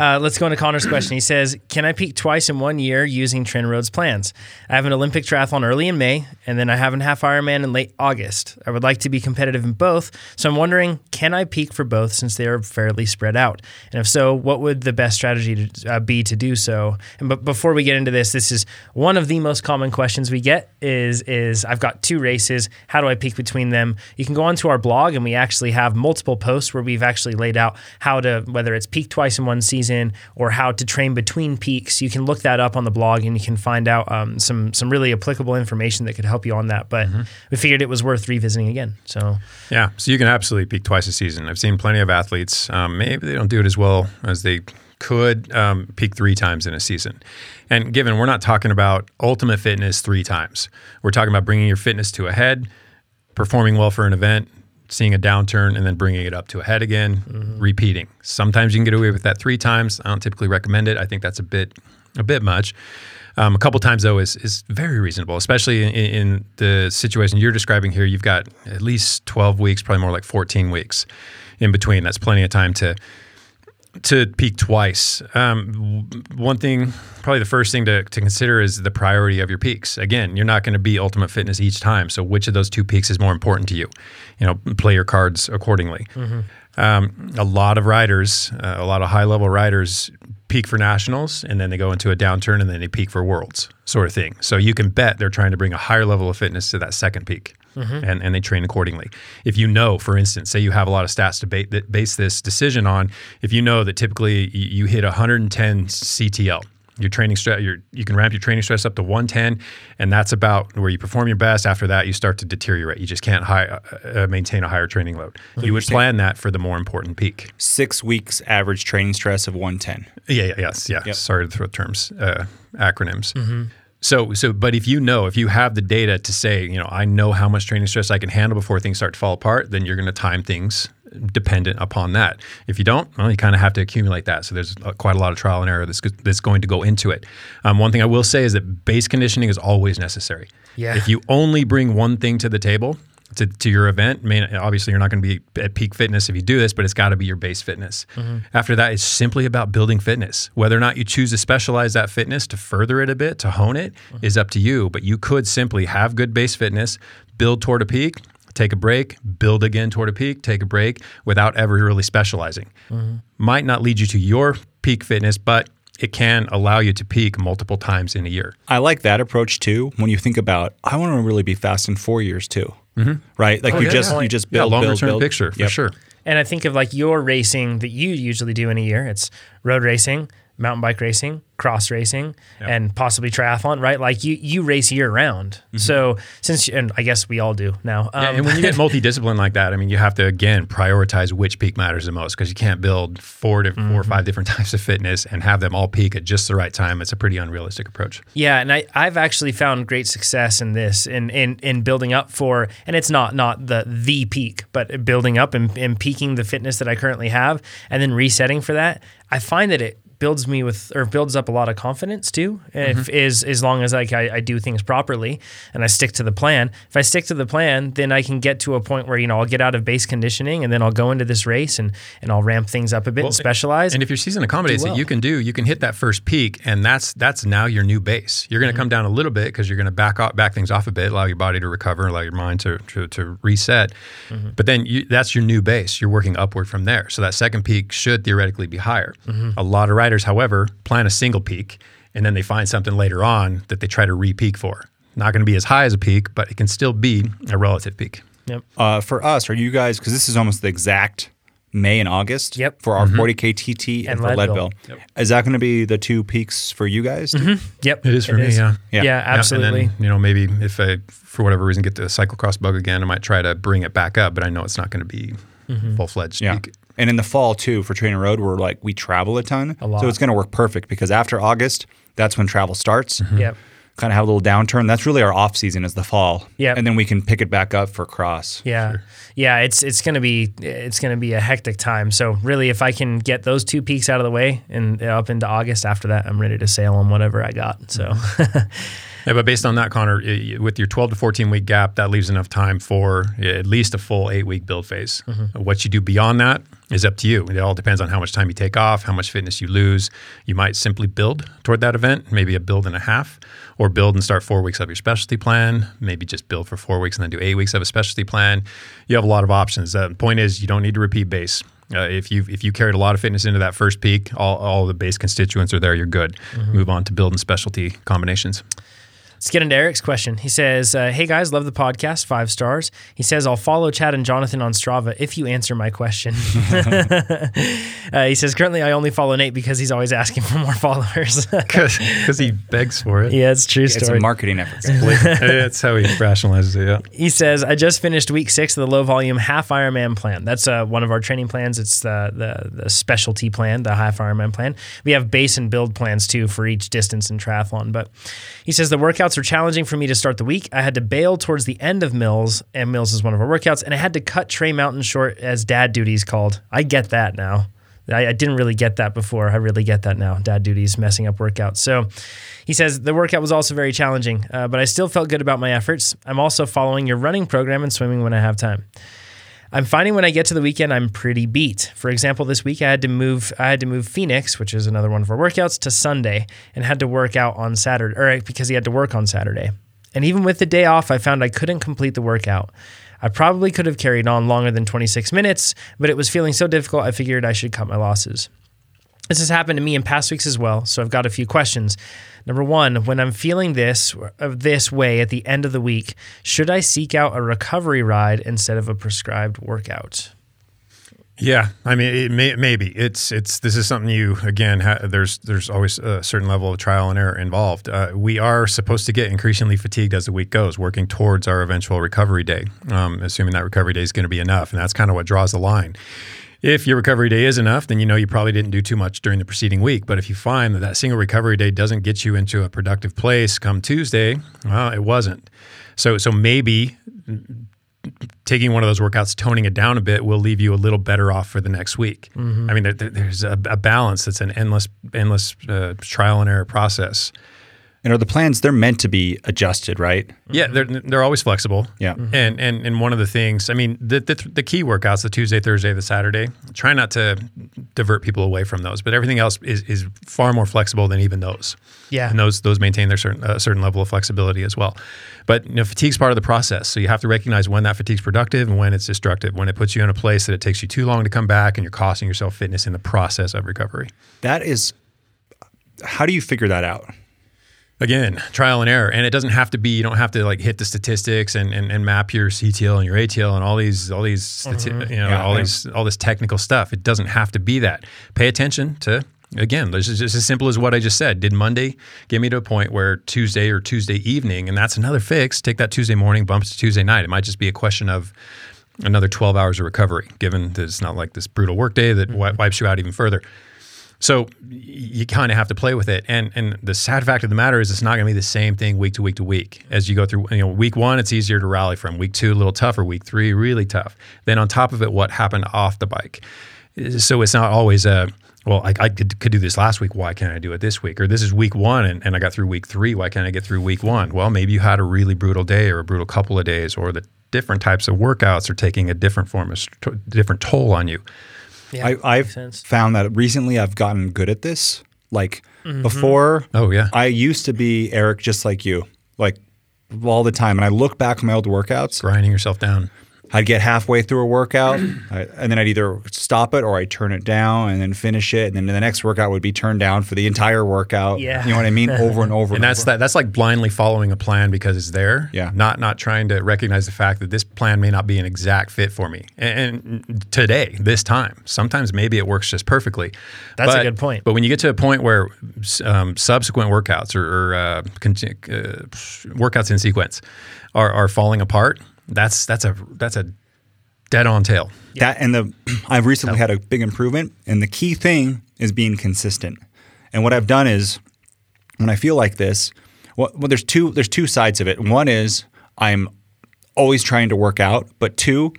Uh, let's go into Connor's question. He says, "Can I peak twice in one year using TrainerRoad's plans? I have an Olympic triathlon early in May, and then I have a half Ironman in late August. I would like to be competitive in both, so I'm wondering, can I peak for both since they are fairly spread out? And if so, what would the best strategy to, uh, be to do so? And but before we get into this, this is one of the most common questions we get: is is I've got two races. How do I peak between them? You can go onto our blog, and we actually have multiple posts where we've actually laid out how to whether it's peak twice in one season season or how to train between peaks, you can look that up on the blog and you can find out um, some some really applicable information that could help you on that. But we figured it was worth revisiting again. So Yeah, so you can absolutely peak twice a season. I've seen plenty of athletes. Um, maybe they don't do it as well as they could um, peak three times in a season. And given we're not talking about ultimate fitness three times, we're talking about bringing your fitness to a head, performing well for an event, seeing a downturn, and then bringing it up to a head again, repeating. Sometimes you can get away with that three times. I don't typically recommend it. I think that's a bit a bit much. Um, a couple times though is is very reasonable, especially in, in the situation you're describing here. You've got at least 12 weeks, probably more like 14 weeks in between. That's plenty of time to to peak twice. Um, one thing, probably the first thing to, to consider is the priority of your peaks. Again, you're not going to be ultimate fitness each time. So, which of those two peaks is more important to you? You know, play your cards accordingly. Um, a lot of riders, uh, a lot of high level riders peak for nationals and then they go into a downturn and then they peak for worlds, sort of thing. So, you can bet they're trying to bring a higher level of fitness to that second peak. And, and they train accordingly. If you know, for instance, say you have a lot of stats to ba- that base this decision on, if you know that typically you hit 110 CTL, your training stress, your, you can ramp your training stress up to 110, and that's about where you perform your best. After that, you start to deteriorate. You just can't high, uh, uh, maintain a higher training load. you would plan that for the more important peak. Six weeks average training stress of 110. Yeah, yeah, yes, yeah. Sorry to throw terms, uh, acronyms. So, so, but if you know, if you have the data to say, you know, I know how much training stress I can handle before things start to fall apart, then you're going to time things dependent upon that. If you don't, well, you kind of have to accumulate that. So there's uh, quite a lot of trial and error that's, that's going to go into it. Um, one thing I will say is that base conditioning is always necessary. Yeah. If you only bring one thing to the table, to, to your event. I mean, obviously, you're not going to be at peak fitness if you do this, but it's got to be your base fitness. Mm-hmm. After that, it's simply about building fitness. Whether or not you choose to specialize that fitness to further it a bit, to hone it, mm-hmm. is up to you. But you could simply have good base fitness, build toward a peak, take a break, build again toward a peak, take a break without ever really specializing. Mm-hmm. Might not lead you to your peak fitness, but it can allow you to peak multiple times in a year. I like that approach too. When you think about, I want to really be fast in four years too, Mm-hmm. right? Like oh, you yeah. just Yeah. you just Yeah, build, longer build, term build. picture for Yep. sure. And I think of like your racing that you usually do in a year. It's road racing, mountain bike racing, cross racing, and possibly triathlon, right? Like you you race year round. So since and I guess we all do now. Um, Yeah, and when you get multidiscipline like that, I mean, you have to again prioritize which peak matters the most because you can't build four to four or five different types of fitness and have them all peak at just the right time. It's a pretty unrealistic approach. Yeah, and I, I've actually found great success in this in, in in building up for and it's not not the the peak, but building up and, and peaking the fitness that I currently have and then resetting for that. I find that it builds me with or builds up a lot of confidence too. If mm-hmm. is as long as like I, I do things properly and I stick to the plan. If I stick to the plan, then I can get to a point where you know I'll get out of base conditioning and then I'll go into this race and and I'll ramp things up a bit and specialize. And if your season accommodates well. it, you can do you can hit that first peak, and that's that's now your new base. You're going to mm-hmm. come down a little bit because you're going to back off, back things off a bit, allow your body to recover, allow your mind to to, to reset. Mm-hmm. But then you, that's your new base. You're working upward from there. So that second peak should theoretically be higher. A lot of riders, however, plan a single peak, and then they find something later on that they try to re-peak for. Not going to be as high as a peak, but it can still be a relative peak. yep. Uh, for us, are you guys? Because this is almost the exact May and August. Yep. For our mm-hmm. 40k TT and, And for Leadville. Leadville. Is that going to be the two peaks for you guys? Mm-hmm. Yep. It is for me, yeah. Yeah, Yeah. absolutely. And then, you know, maybe if I, for whatever reason, get the cyclocross bug again, I might try to bring it back up, but I know it's not going to be mm-hmm. full fledged. Yeah. And in the fall too, for TrainerRoad, we're like we travel a ton, A lot. so it's going to work perfect because after August, that's when travel starts. Mm-hmm. Yep. Kind of have a little downturn. That's really our off season is the fall. Yep. and then we can pick it back up for cross. Yeah, yeah. It's it's gonna be it's gonna be a hectic time. So really, if I can get those two peaks out of the way and up into August, after that, I'm ready to sail on whatever I got. So Yeah, but based on that, Connor, with your 12 to 14 week gap, that leaves enough time for at least a full eight week build phase. What you do beyond that is up to you. It all depends on how much time you take off, how much fitness you lose. You might simply build toward that event, maybe a build and a half, or build and start four weeks of your specialty plan, maybe just build for four weeks and then do eight weeks of a specialty plan. You have a lot of options. The point is, you don't need to repeat base. Uh, if you if you carried a lot of fitness into that first peak, all, all the base constituents are there. You're good. Move on to build and specialty combinations. Let's get into Eric's question. He says, uh, Hey guys, love the podcast, five stars. He says, I'll follow Chad and Jonathan on Strava if you answer my question. uh, he says, Currently, I only follow Nate because he's always asking for more followers. Because he begs for it. yeah, it's a true It's story. a marketing effort. That's how he rationalizes it. Yeah. He says, I just finished week six of the low volume half Ironman plan. That's uh, one of our training plans. It's the, the, the specialty plan, the half Ironman plan. We have base and build plans too for each distance in triathlon. But he says, the workouts were challenging for me to start the week. I had to bail towards the end of Mills, and Mills is one of our workouts, and I had to cut Trey Mountain short as dad duties called. I get that now. I, I didn't really get that before. I really get that now. Dad duties messing up workouts. So he says the workout was also very challenging, uh, but I still felt good about my efforts. I'm also following your running program and swimming when I have time. I'm finding when I get to the weekend, I'm pretty beat. For example, this week I had to move. I had to move Phoenix, which is another one of our workouts, to Sunday, and had to work out on Saturday, or because he had to work on Saturday. And even with the day off, I found I couldn't complete the workout. I probably could have carried on longer than 26 minutes, but it was feeling so difficult, I figured I should cut my losses. This has happened to me in past weeks as well, so I've got a few questions. Number one, when I'm feeling this of this way at the end of the week, should I seek out a recovery ride instead of a prescribed workout? Yeah, I mean, it may, maybe it's it's this is something you again. Ha, there's there's always a certain level of trial and error involved. Uh, we are supposed to get increasingly fatigued as the week goes, working towards our eventual recovery day, um, assuming that recovery day is going to be enough, and that's kind of what draws the line. If your recovery day is enough, then you know you probably didn't do too much during the preceding week. But if you find that that single recovery day doesn't get you into a productive place come Tuesday, well, it wasn't. So so maybe taking one of those workouts, toning it down a bit, will leave you a little better off for the next week. I mean, there, there- there's a, a balance. that's an endless, endless uh, trial and error process. And are the plans, they're meant to be adjusted, right? Yeah, they're they're always flexible. Yeah. Mm-hmm. and and and one of the things, I mean, the the, the key workouts, the Tuesday, Thursday, the Saturday. Try not to divert people away from those, but everything else is is far more flexible than even those. Yeah. and those those maintain their certain a certain level of flexibility as well. But you know, fatigue's part of the process, so you have to recognize when that fatigue's productive and when it's destructive. When it puts you in a place that it takes you too long to come back, and you're costing yourself fitness in the process of recovery. That is, how do you figure that out? Again trial and error. And it doesn't have to be you don't have to like hit the statistics and, and, and map your ctl and your atl and all these all these stati- mm-hmm. you know Yeah, all these all this technical stuff. It doesn't have to be that. Pay attention to again this is just as simple as what i just said. Did monday get me to a point where tuesday or tuesday evening and that's another fix take that tuesday morning bumps to tuesday night. It might just be a question of another 12 hours of recovery given that it's not like this brutal workday that mm-hmm. wi- wipes you out even further so you kind of have to play with it. And and the sad fact of the matter is it's not going to be the same thing week to week to week. As you go through, you know, week 1 it's easier to rally from. Week 2 a little tougher, week 3 really tough. Then on top of it what happened off the bike. So it's not always a well, I, I could, could do this last week. Why can't I do it this week? Or this is week one and, and I got through week three. Why can't I get through week one? Well, maybe you had a really brutal day or a brutal couple of days, or the different types of workouts are taking a different form of different toll on you. Yeah, I, I've sense. found that recently I've gotten good at this. Like mm-hmm. before, Oh, yeah. I used to be Eric just like you, like all the time. And I look back on my old workouts, Grinding yourself down. I'd get halfway through a workout, I, and then I'd either stop it or I'd turn it down and then finish it. And then the next workout would be turned down for the entire workout. Yeah. You know what I mean? Over and over. Again. And that's that that's like blindly following a plan because it's there Yeah. not not trying to recognize the fact that this plan may not be an exact fit for me and, and today this time sometimes maybe it works just perfectly That's a good point. but when you get to a point where um, subsequent workouts or, or uh, conti- uh, workouts in sequence are, are falling apart that's that's a that's a dead on tail. That and the I've recently had a big improvement, and the key thing is being consistent. And what I've done is, when I feel like this, well, well there's two there's two sides of it. One is I'm always trying to work out, but two,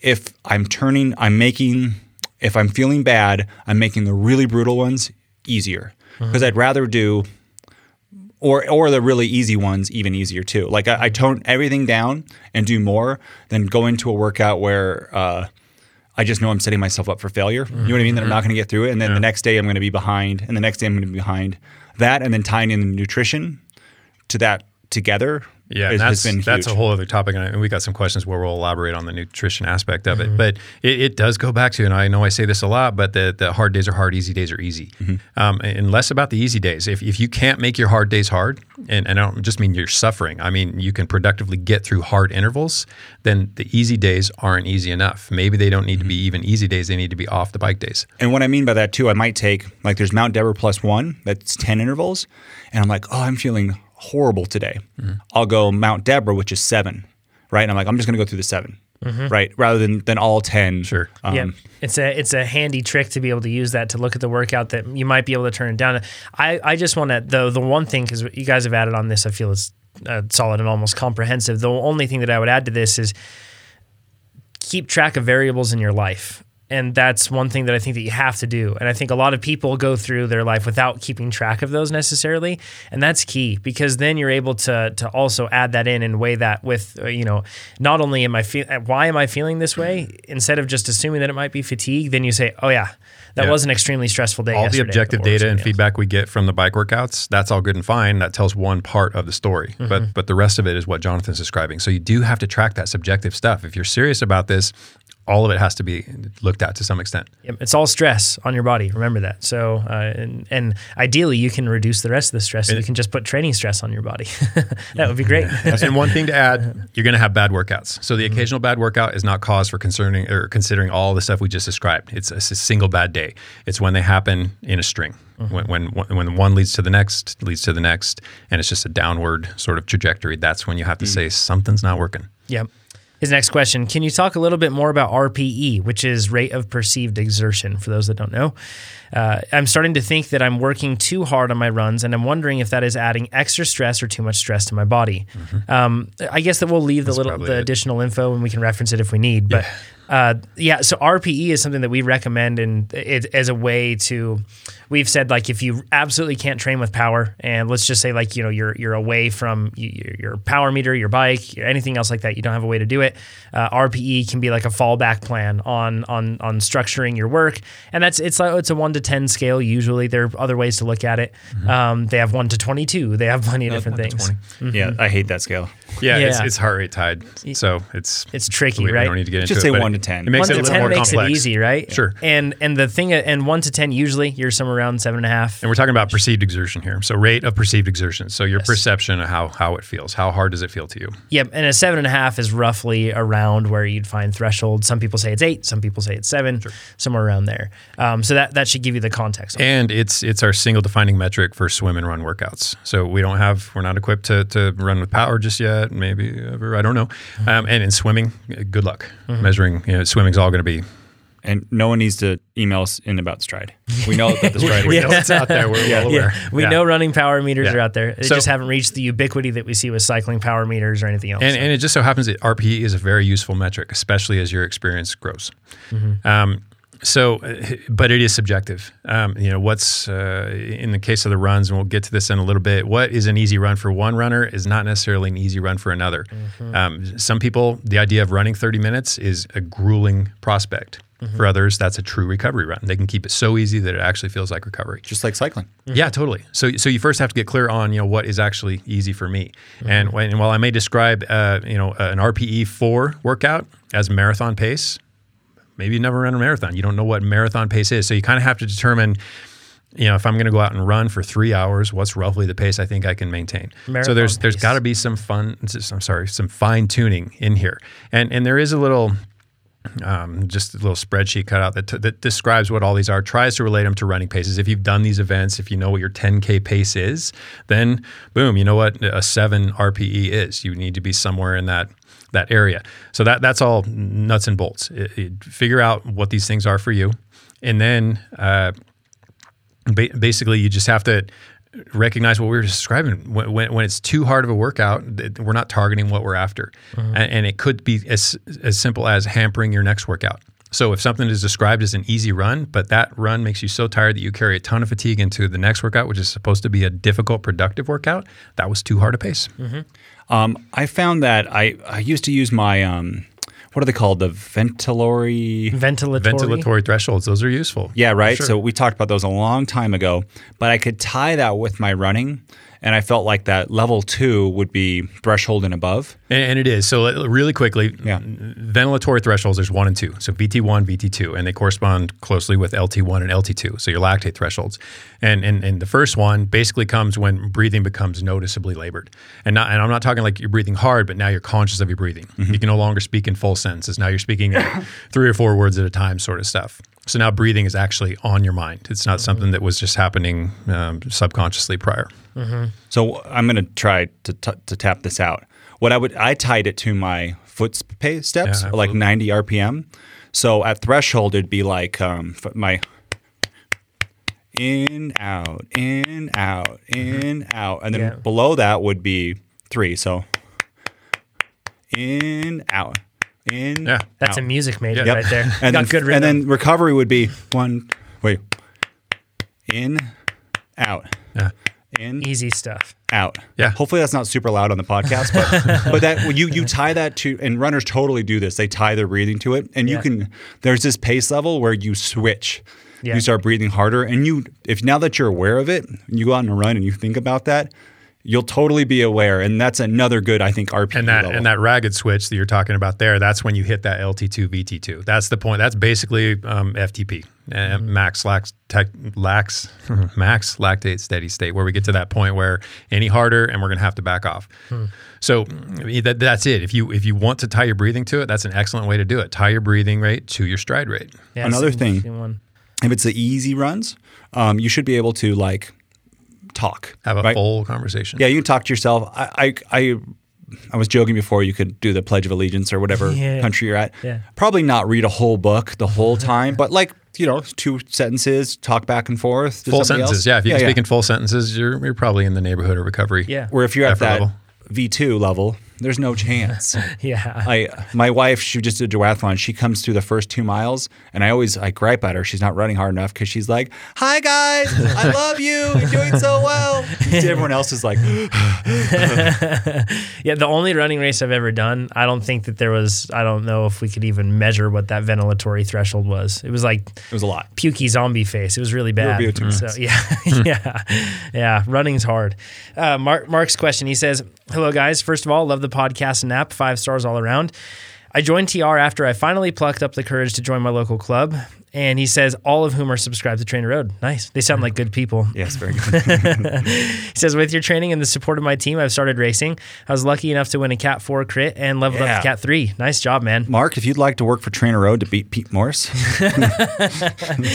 if I'm turning, I'm making, if I'm feeling bad, I'm making the really brutal ones easier. Mm-hmm. Because I'd rather do or or the really easy ones even easier too. Like I, I tone everything down and do more than go into a workout where uh, I just know I'm setting myself up for failure. You know what I mean? That I'm not going to get through it, and then the next day I'm going to be behind, and the next day I'm going to be behind. That and then tying in the nutrition to that together. Yeah, is- and that's been that's a whole other topic, and we got some questions where we'll elaborate on the nutrition aspect of Mm-hmm. it. But it, it does go back to, and I know I say this a lot, but the the hard days are hard, easy days are easy, Mm-hmm. um, and less about the easy days. If if you can't make your hard days hard, and, and I don't just mean you're suffering. I mean you can productively get through hard intervals. Then the easy days aren't easy enough. Maybe they don't need to be even easy days. They need to be off the bike days. And what I mean by that too, I might take like there's Mount Deborah plus one, that's 10 intervals. And I'm like, oh, I'm feeling horrible today. I'll go Mount Deborah, which is seven, right? And I'm like, I'm just going to go through the 7 right? Rather than, than all 10. Sure. Um, yeah, it's a it's a handy trick to be able to use that to look at the workout that you might be able to turn it down. I I just want to though the one thing because you guys have added on this, I feel is uh, solid and almost comprehensive. The only thing that I would add to this is keep track of variables in your life. And that's one thing that I think that you have to do. And I think a lot of people go through their life without keeping track of those necessarily. And that's key because then you're able to to also add that in and weigh that with, uh, you know, not only am I feel why am I feeling this way instead of just assuming that it might be fatigue, then you say, "Oh yeah, that Yeah. was an extremely stressful day." all the objective data and else. feedback we get from the bike workouts that's all good and fine that tells one part of the story Mm-hmm. but but the rest of it is what jonathan's describing so you do have to track that subjective stuff if you're serious about this all of it has to be looked at to some extent it's all stress on your body. Remember that. So, uh, and, and ideally, you can reduce the rest of the stress. So you can just put training stress on your body. that would be great. and one thing to add you're going to have bad workouts so the mm-hmm. occasional bad workout is not cause for concerning or considering all the stuff we just described it's a, it's a single bad day it's when they happen in a string mm-hmm. when, when when one leads to the next leads to the next and it's just a downward sort of trajectory that's when you have to mm. say something's not working Yep. His next question Can you talk a little bit more about RPE, which is rate of perceived exertion, for those that don't know? Uh, I'm starting to think that I'm working too hard on my runs, and I'm wondering if that is adding extra stress or too much stress to my body. Um, I guess that we'll leave the little the it. additional info and we can reference it if we need. But uh, yeah, so RPE is something that we recommend and it, as a way to. We've said like if you absolutely can't train with power, and let's just say like you know you're you're away from your, your power meter, your bike, or anything else like that, you don't have a way to do it. Uh, RPE can be like a fallback plan on on on structuring your work, and that's it's like it's a one to ten scale. Usually, there are other ways to look at it. Um, they have one to twenty two. They have plenty of different one to things. Yeah, I hate that scale. Yeah, It's, Yeah. it's heart rate tied. So it's It's tricky, we, we don't need to get into Just it. say but one to 10. It makes one it a to little ten more makes complex. it easy, right? Sure. And and the thing and one to ten usually you're somewhere around seven and a half. And we're talking about perceived exertion here. So rate of perceived exertion. So your perception of how how it feels. How hard does it feel to you? Yep, and a seven and a half is roughly around where you'd find threshold. Some people say it's eight, some people say it's seven, somewhere around there. Um, so that that should give you the context. And it's it's our single defining metric for swim and run workouts. So we don't have we're not equipped to, to run with power just yet. Maybe ever I don't know. Um, and in swimming, good luck measuring. You know, swimming's all going to be. And no one needs to email us in about Stryd. We know that the Stryd We exists. know it's out there. We're well aware. Yeah, we Yeah. know running power meters Yeah. are out there. They So- just haven't reached the ubiquity that we see with cycling power meters or anything else. And, and it just so happens that RPE is a very useful metric, especially as your experience grows. Um, so, uh, but it is subjective. Um, you know, what's uh, in the case of the runs, and we'll get to this in a little bit. What is an easy run for one runner is not necessarily an easy run for another. Um, some people, the idea of running 30 minutes is a grueling prospect. For others, that's a true recovery run. They can keep it so easy that it actually feels like recovery. Just like cycling. Yeah, totally. So, so you first have to get clear on you know what is actually easy for me, and, when, and while I may describe uh, you know an RPE four workout as marathon pace, maybe you never run a marathon. You don't know what marathon pace is, so you kind of have to determine. You know, if I'm going to go out and run for three hours, what's roughly the pace I think I can maintain? so Marathon there's there's pace. got to be some fun. I'm sorry, some fine tuning in here, and and there is a little um, just a little spreadsheet cut out that, t- that describes what all these are, tries to relate them to running paces. If you've done these events, if you know what your 10K pace is, then boom, you know what a 7 RPE is. You need to be somewhere in that that area. So that that's all nuts and bolts. It- it- figure out what these things are for you, and then uh, ba- basically you just have to recognize what we were describing. When, when, when it's too hard of a workout, we're not targeting what we're after, and, and it could be as as simple as hampering your next workout. So if something is described as an easy run, but that run makes you so tired that you carry a ton of fatigue into the next workout, which is supposed to be a difficult, productive workout, that was too hard a pace. Um, I found that I, I used to use my, um, what are they called? The ventilatory. ventilatory. Ventilatory thresholds; those are useful. Yeah, right. Sure. So we talked about those a long time ago, but I could tie that with my running and I felt like that level two would be threshold and above. And, it is. So really quickly, Yeah. ventilatory thresholds, there's one and two. So VT1, VT2, and they correspond closely with LT1 and LT2. So your lactate thresholds. And, and, and the first one basically comes when breathing becomes noticeably labored. And, not, and I'm not talking like you're breathing hard, but now you're conscious of your breathing. Mm-hmm. You can no longer speak in full sentences. Now you're speaking three or four words at a time, sort of stuff. So now breathing is actually on your mind. It's not something that was just happening um, subconsciously prior. So I'm going to try to, t- to tap this out. What I would I tied it to my foot sp- steps, Yeah, like 90 RPM. So at threshold, it'd be like um, my in out in out in out, and then Yeah. below that would be three. So in out in. Yeah. That's out. a music major Yep. right there. and Got then, good rhythm. and then recovery would be one wait in out Yeah. in Easy stuff. out. Yeah. Hopefully that's not super loud on the podcast, but but that you you tie that to and runners totally do this. They tie their breathing to it, and Yeah. you can. There's this pace level where you switch. Yeah. You start breathing harder, and you if now that you're aware of it, you go out and run and you think about that. You'll totally be aware, and that's another good, I think, RPE and that level. and that ragged switch that you're talking about there that's when you hit that lt2 VT2. that's the point that's basically um, ftp uh, max lax tech, lax max lactate steady state where we get to that point where any harder and we're going to have to back off so mm, that, that's it if you if you want to tie your breathing to it that's an excellent way to do it tie your breathing rate to your stride rate Yeah, Another thing. One. if it's the easy runs, um, you should be able to like talk, have a right? full conversation Yeah, you can talk to yourself. I, I, I, I was joking before you could do the Pledge of Allegiance or whatever Yeah. country you're at. Yeah. Probably not read a whole book the whole time, but like you know, two sentences, talk back and forth. full sentences else. yeah if you can speak in full sentences you're, you're probably in the neighborhood of recovery Yeah. Where if you're at that level. V2 level, there's no chance. Yeah. I my wife, she just did a duathlon. She comes through the first two miles, and I always I gripe at her. She's not running hard enough because she's like, "Hi guys, I love you. You're doing so well." Everyone else is like, yeah, the only running race I've ever done, I don't think that there was, I don't know if we could even measure what that ventilatory threshold was. It was like "It was a lot." pukey zombie face. It was really bad. VO2. So yeah, yeah, yeah. Running's hard. Uh, Mark, Mark's question. He says, "Hello guys. First of all, love the podcast and app. Five stars all around. I joined TR after I finally plucked up the courage to join my local club." And he says, all of whom are subscribed to TrainerRoad. Nice. They sound like good people. Yes, very good. He says, with your training and the support of my team, I've started racing. I was lucky enough to win a Cat 4 crit and leveled up to Cat 3. Nice job, man. Mark, if you'd like to work for TrainerRoad to beat Pete Morse,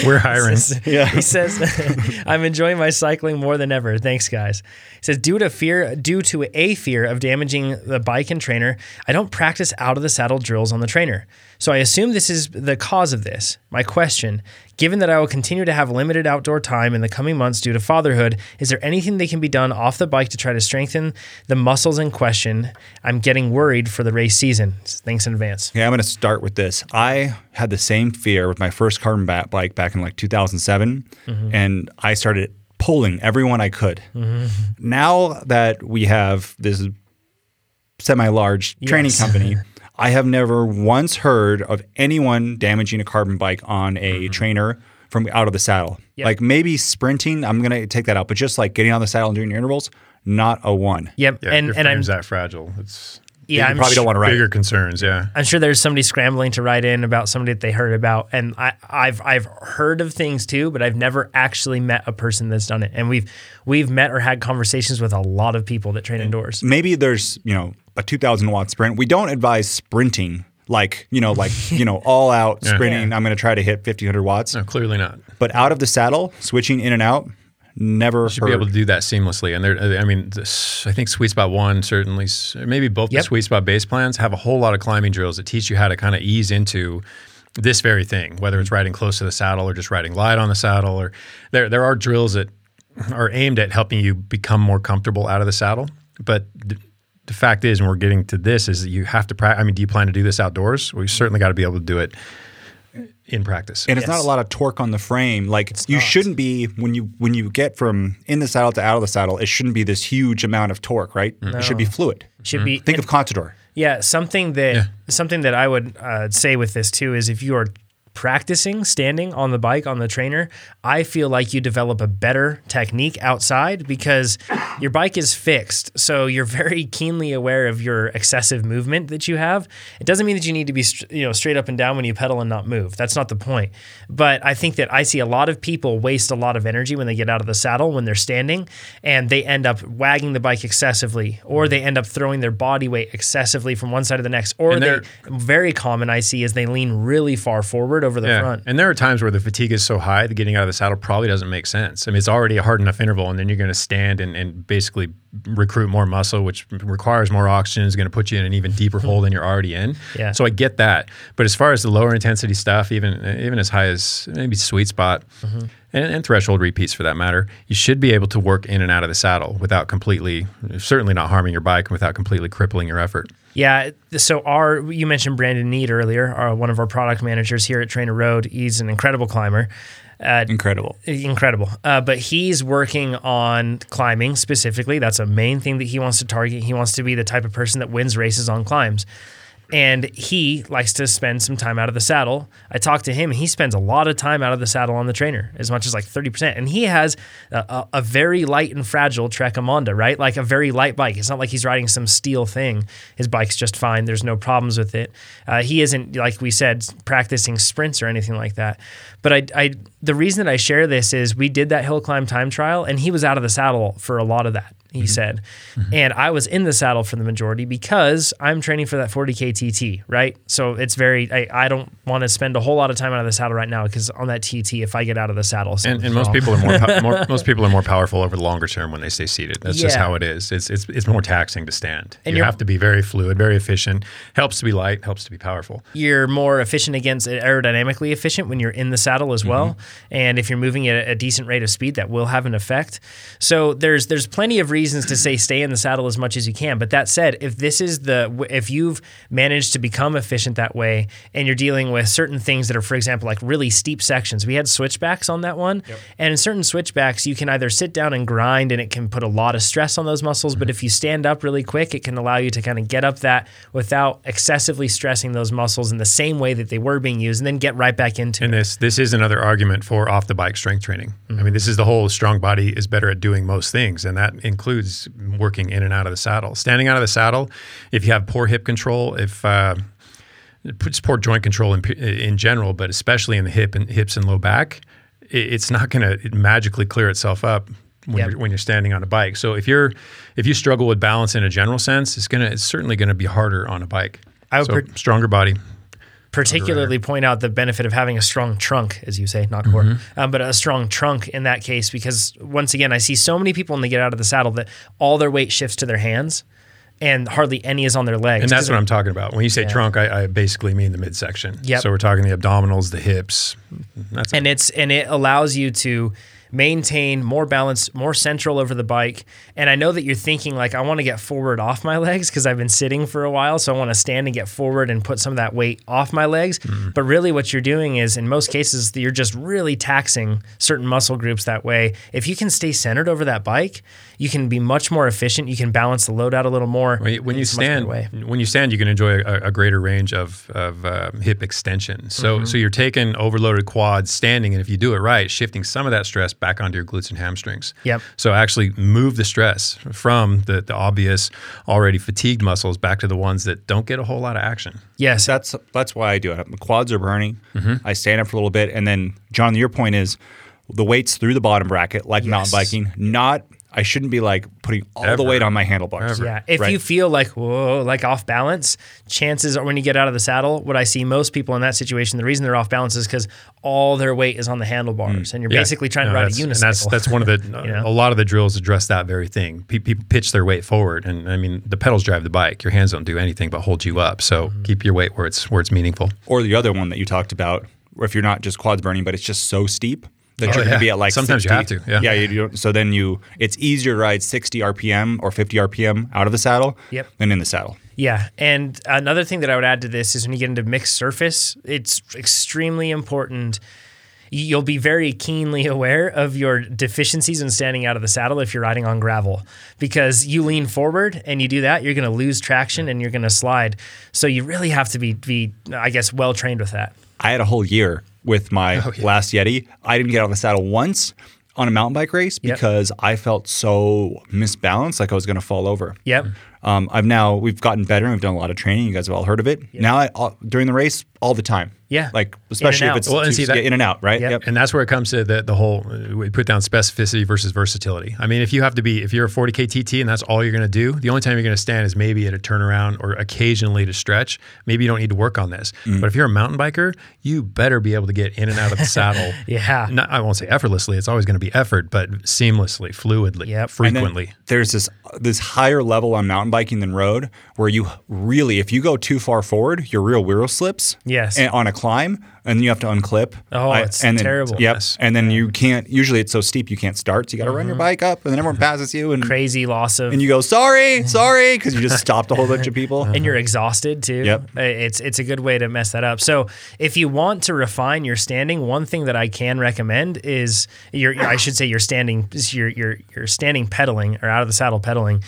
we're hiring Yeah. He says, I'm enjoying my cycling more than ever. Thanks, guys. He says, due to fear, due to a fear of damaging the bike and trainer, I don't practice out of the saddle drills on the trainer. So I assume this is the cause of this. My question, given that I will continue to have limited outdoor time in the coming months due to fatherhood, is there anything that can be done off the bike to try to strengthen the muscles in question? I'm getting worried for the race season. Thanks in advance. Yeah, I'm going to start with this. I had the same fear with my first carbon bat bike back in like 2007, mm-hmm. and I started pulling everyone I could. Mm-hmm. Now that we have this semi-large training Yes. company, I have never once heard of anyone damaging a carbon bike on a mm-hmm. trainer from out of the saddle. Yep. Like maybe sprinting, I'm going to take that out, but just like getting on the saddle and doing your intervals, not a one. Yep. yeah, and your and I'm frame's that fragile it's yeah, you I'm probably sh- don't want to ride. bigger concerns yeah I'm sure there's somebody scrambling to write in about somebody that they heard about, and I, I've I've heard of things too, but I've never actually met a person that's done it. And we've we've met or had conversations with a lot of people that train indoors. maybe there's you know a 2000 watt sprint we don't advise sprinting like you know like you know all out sprinting i'm going to try to hit 1500 watts no clearly not but out of the saddle switching in and out never should be able to do that seamlessly. And there, I mean, this, I think Sweet Spot One certainly, maybe both Yep. the Sweet Spot base plans have a whole lot of climbing drills that teach you how to kind of ease into this very thing, whether it's riding close to the saddle or just riding light on the saddle. Or there, there are drills that are aimed at helping you become more comfortable out of the saddle. But the, the fact is, and we're getting to this, is that you have to practice. I mean, do you plan to do this outdoors? Well, you certainly got to be able to do it in practice. and it's not a lot of torque on the frame like you not. shouldn't be when you when you get from in the saddle to out of the saddle it shouldn't be this huge amount of torque right it should be fluid Should be think of contador Yeah, something that Yeah. something that I would uh, say with this too is if you are practicing standing on the bike on the trainer, I feel like you develop a better technique outside because your bike is fixed. So you're very keenly aware of your excessive movement that you have. It doesn't mean that you need to be you know straight up and down when you pedal and not move. That's not the point. But I think that I see a lot of people waste a lot of energy when they get out of the saddle when they're standing and they end up wagging the bike excessively or they end up throwing their body weight excessively from one side to the next or they very common I see is they lean really far forward over the front. And there are times where the fatigue is so high that getting out of the saddle probably doesn't make sense. I mean, it's already a hard enough interval, and then you're going to stand and, and basically recruit more muscle, which requires more oxygen, is going to put you in an even deeper hole than you're already in. Yeah. So I get that. But as far as the lower intensity stuff, even even as high as maybe sweet spot, mm-hmm. and, and threshold repeats for that matter, you should be able to work in and out of the saddle without completely, certainly not harming your bike and without completely crippling your effort. Yeah. So our you mentioned Brandon Need earlier, our, one of our product managers here at TrainerRoad. He's an incredible climber. Uh, Incredible. incredible. Uh, but he's working on climbing specifically. That's a main thing that he wants to target. He wants to be the type of person that wins races on climbs. And he likes to spend some time out of the saddle. I talked to him, and he spends a lot of time out of the saddle on the trainer, as much as like 30%. And he has a, a, a very light and fragile Trek Émonda, right? Like a very light bike. It's not like he's riding some steel thing. His bike's just fine. There's no problems with it. Uh, he isn't, like we said, practicing sprints or anything like that. But I, I, the reason that I share this is we did that hill climb time trial, and he was out of the saddle for a lot of that he mm-hmm. said. Mm-hmm. And I was in the saddle for the majority because I'm training for that 40K TT, right? So it's very, I, I don't want to spend a whole lot of time out of the saddle right now because on that TT, if I get out of the saddle, And, and most people are more, more, most people are more powerful over the longer term when they stay seated. That's just how it is. It's it's it's more taxing to stand. And you have to be very fluid, very efficient. Helps to be light. Helps to be powerful. you're more efficient against aerodynamically efficient when you're in the saddle as well. Mm-hmm. And if you're moving at a decent rate of speed, that will have an effect. So there's there's plenty of reasons to say stay in the saddle as much as you can. But that said, if this is the if you've managed to become efficient that way, and you're dealing with certain things that are, for example, like really steep sections, we had switchbacks on that one, and in certain switchbacks, you can either sit down and grind, and it can put a lot of stress on those muscles. But if you stand up really quick, it can allow you to kind of get up that without excessively stressing those muscles in the same way that they were being used, and then get right back into And it. this this is another argument for off the bike strength training. I mean, mm-hmm. this is the whole strong body is better at doing most things, and that includes working in and out of the saddle. Standing out of the saddle, if you have poor hip control, if uh, it's poor joint control in, in general, but especially in the hip and hips and low back, it, it's not going to magically clear itself up when Yep. you're when you're standing on a bike. So if you're if you struggle with balance in a general sense, it's gonna it's certainly going to be harder on a bike. I would so per- stronger body. Particularly point out the benefit of having a strong trunk, as you say, not core, Mm-hmm. um, but a strong trunk in that case, because once again, I see so many people when they get out of the saddle that all their weight shifts to their hands and hardly any is on their legs. And that's what I'm talking about. When you say Yeah. trunk, I, I basically mean the midsection. Yep. So we're talking the abdominals, the hips. That's and it's and it allows you to maintain more balance, more central over the bike. And I know that you're thinking like I want to get forward off my legs because I've been sitting for a while, so I want to stand and get forward and put some of that weight off my legs. Mm-hmm. But really what you're doing is in most cases you're just really taxing certain muscle groups that way. If you can stay centered over that bike, you can be much more efficient. You can balance the load out a little more. when you, when you It's a much better stand, way. when you stand, you can enjoy a, a greater range of, of um, hip extension. So, Mm-hmm. so you're taking overloaded quads standing, and if you do it right, shifting some of that stress back onto your glutes and hamstrings. Yep. So actually move the stress from the, the obvious, already fatigued muscles back to the ones that don't get a whole lot of action. Yes, That's that's why I do it. My quads are burning. Mm-hmm. I stand up for a little bit, and then John, your point is the weights through the bottom bracket, like mountain biking. Not I shouldn't be like putting all the weight on my handlebars. Ever. Yeah, if Right. you feel like whoa, like off balance, chances are when you get out of the saddle, what I see most people in that situation, the reason they're off balance is because all their weight is on the handlebars, and you're Yeah. basically trying No, to ride a unicycle. And that's that's one of the You know? a lot of the drills address that very thing. Pe- people pitch their weight forward, and I mean the pedals drive the bike. Your hands don't do anything but hold you up. So Mm-hmm. keep your weight where it's where it's meaningful. Or the other one that you talked about, where if you're not just quads burning, but it's just so steep that Oh, you're going to be at like Sometimes you have to, yeah. yeah. You don't, so then you, it's easier to ride 60 RPM or 50 RPM out of the saddle Yep. than in the saddle. Yeah, and another thing that I would add to this is when you get into mixed surface, it's extremely important. You'll be very keenly aware of your deficiencies in standing out of the saddle if you're riding on gravel because you lean forward and you do that, you're going to lose traction and you're going to slide. So you really have to be, be I guess, well trained with that. I had a whole year with my Oh, last Yeti. I didn't get out of the saddle once on a mountain bike race Yep. because I felt so misbalanced, like I was going to fall over. Yep. Um, I've now we've gotten better. and We've done a lot of training. You guys have all heard of it. Now, I, all, during the race, all the time. Yeah. like especially if it's Well, see that- get in and out, right? Yep. And that's where it comes to the, the whole, uh, we put down specificity versus versatility. I mean, if you have to be, if you're a 40K TT and that's all you're going to do, the only time you're going to stand is maybe at a turnaround or occasionally to stretch. Maybe you don't need to work on this. Mm. But if you're a mountain biker, you better be able to get in and out of the saddle. Yeah. Not, I won't say effortlessly. It's always going to be effort, but seamlessly, fluidly, Yep. Frequently. there's this this higher level on mountain biking than road where you really, if you go too far forward, your rear wheel slips. Yes. And on a climb, and you have to unclip. Oh, it's and then, terrible. Yep. Yes. And then you can't. Usually, it's so steep you can't start. So you got to run your mm-hmm. bike up, and then everyone passes you, and Crazy loss of and you go sorry, sorry, because you just stopped a whole bunch of people. and you're exhausted too. Yep. It's it's a good way to mess that up. So if you want to refine your standing, one thing that I can recommend is your I should say your standing your your your standing pedaling or out of the saddle pedaling.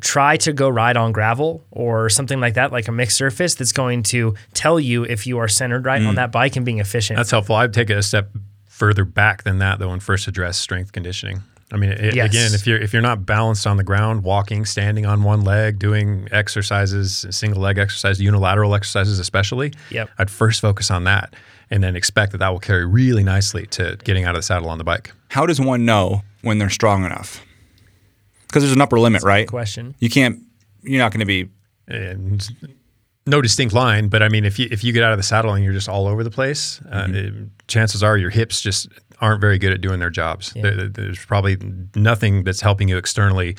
Try to go ride on gravel or something like that, like a mixed surface that's going to tell you if you are centered right on mm. that bike and being efficient. That's helpful. I'd take it a step further back than that, though, and first address strength conditioning. I mean, it, Yes. again, if you're if you're not balanced on the ground, walking, standing on one leg, doing exercises, single leg exercises, unilateral exercises, especially, Yep. I'd first focus on that, and then expect that that will carry really nicely to getting out of the saddle on the bike. How does one know when they're strong enough? Because there's an upper limit, right? question. You can't. You're not going to be. And no distinct line, but I mean, if you if you get out of the saddle and you're just all over the place, uh, Mm-hmm. it- chances are your hips just aren't very good at doing their jobs. There- there's probably nothing that's helping you externally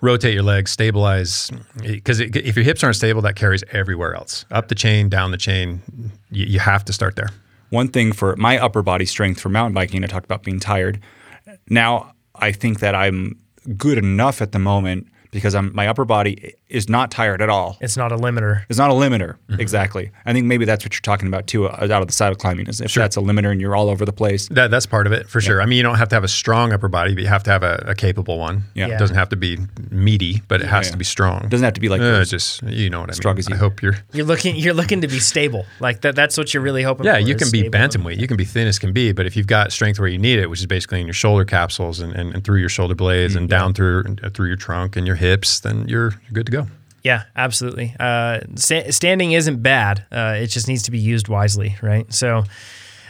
rotate your legs, stabilize. Because if your hips aren't stable, that carries everywhere else, up the chain, down the chain. You, you have to start there. One thing for my upper body strength for mountain biking, I talked about being tired. Now I think that I'm good enough at the moment because I'm my upper body is not tired at all. It's not a limiter. It's not a limiter. Mm-hmm. Exactly. I think maybe that's what you're talking about too, uh, out of the saddle climbing. Is if that's a limiter and you're all over the place. That, that's part of it for sure. I mean, you don't have to have a strong upper body, but you have to have a, a capable one. Yeah. Yeah. It doesn't have to be meaty, but it has yeah. to be strong. It doesn't have to be like Uh, just you know what I strong mean. Strong as you. I hope you're. You're looking you're looking to be stable. Like that that's what you're really hoping for. Yeah, you can be bantamweight. You can be thin as can be, but if you've got strength where you need it, which is basically in your shoulder capsules and, and, and through your shoulder blades and down through uh, through your trunk and your hips, then you're, you're good to go. Yeah, absolutely. Uh, sta- standing isn't bad. Uh, it just needs to be used wisely, right? So,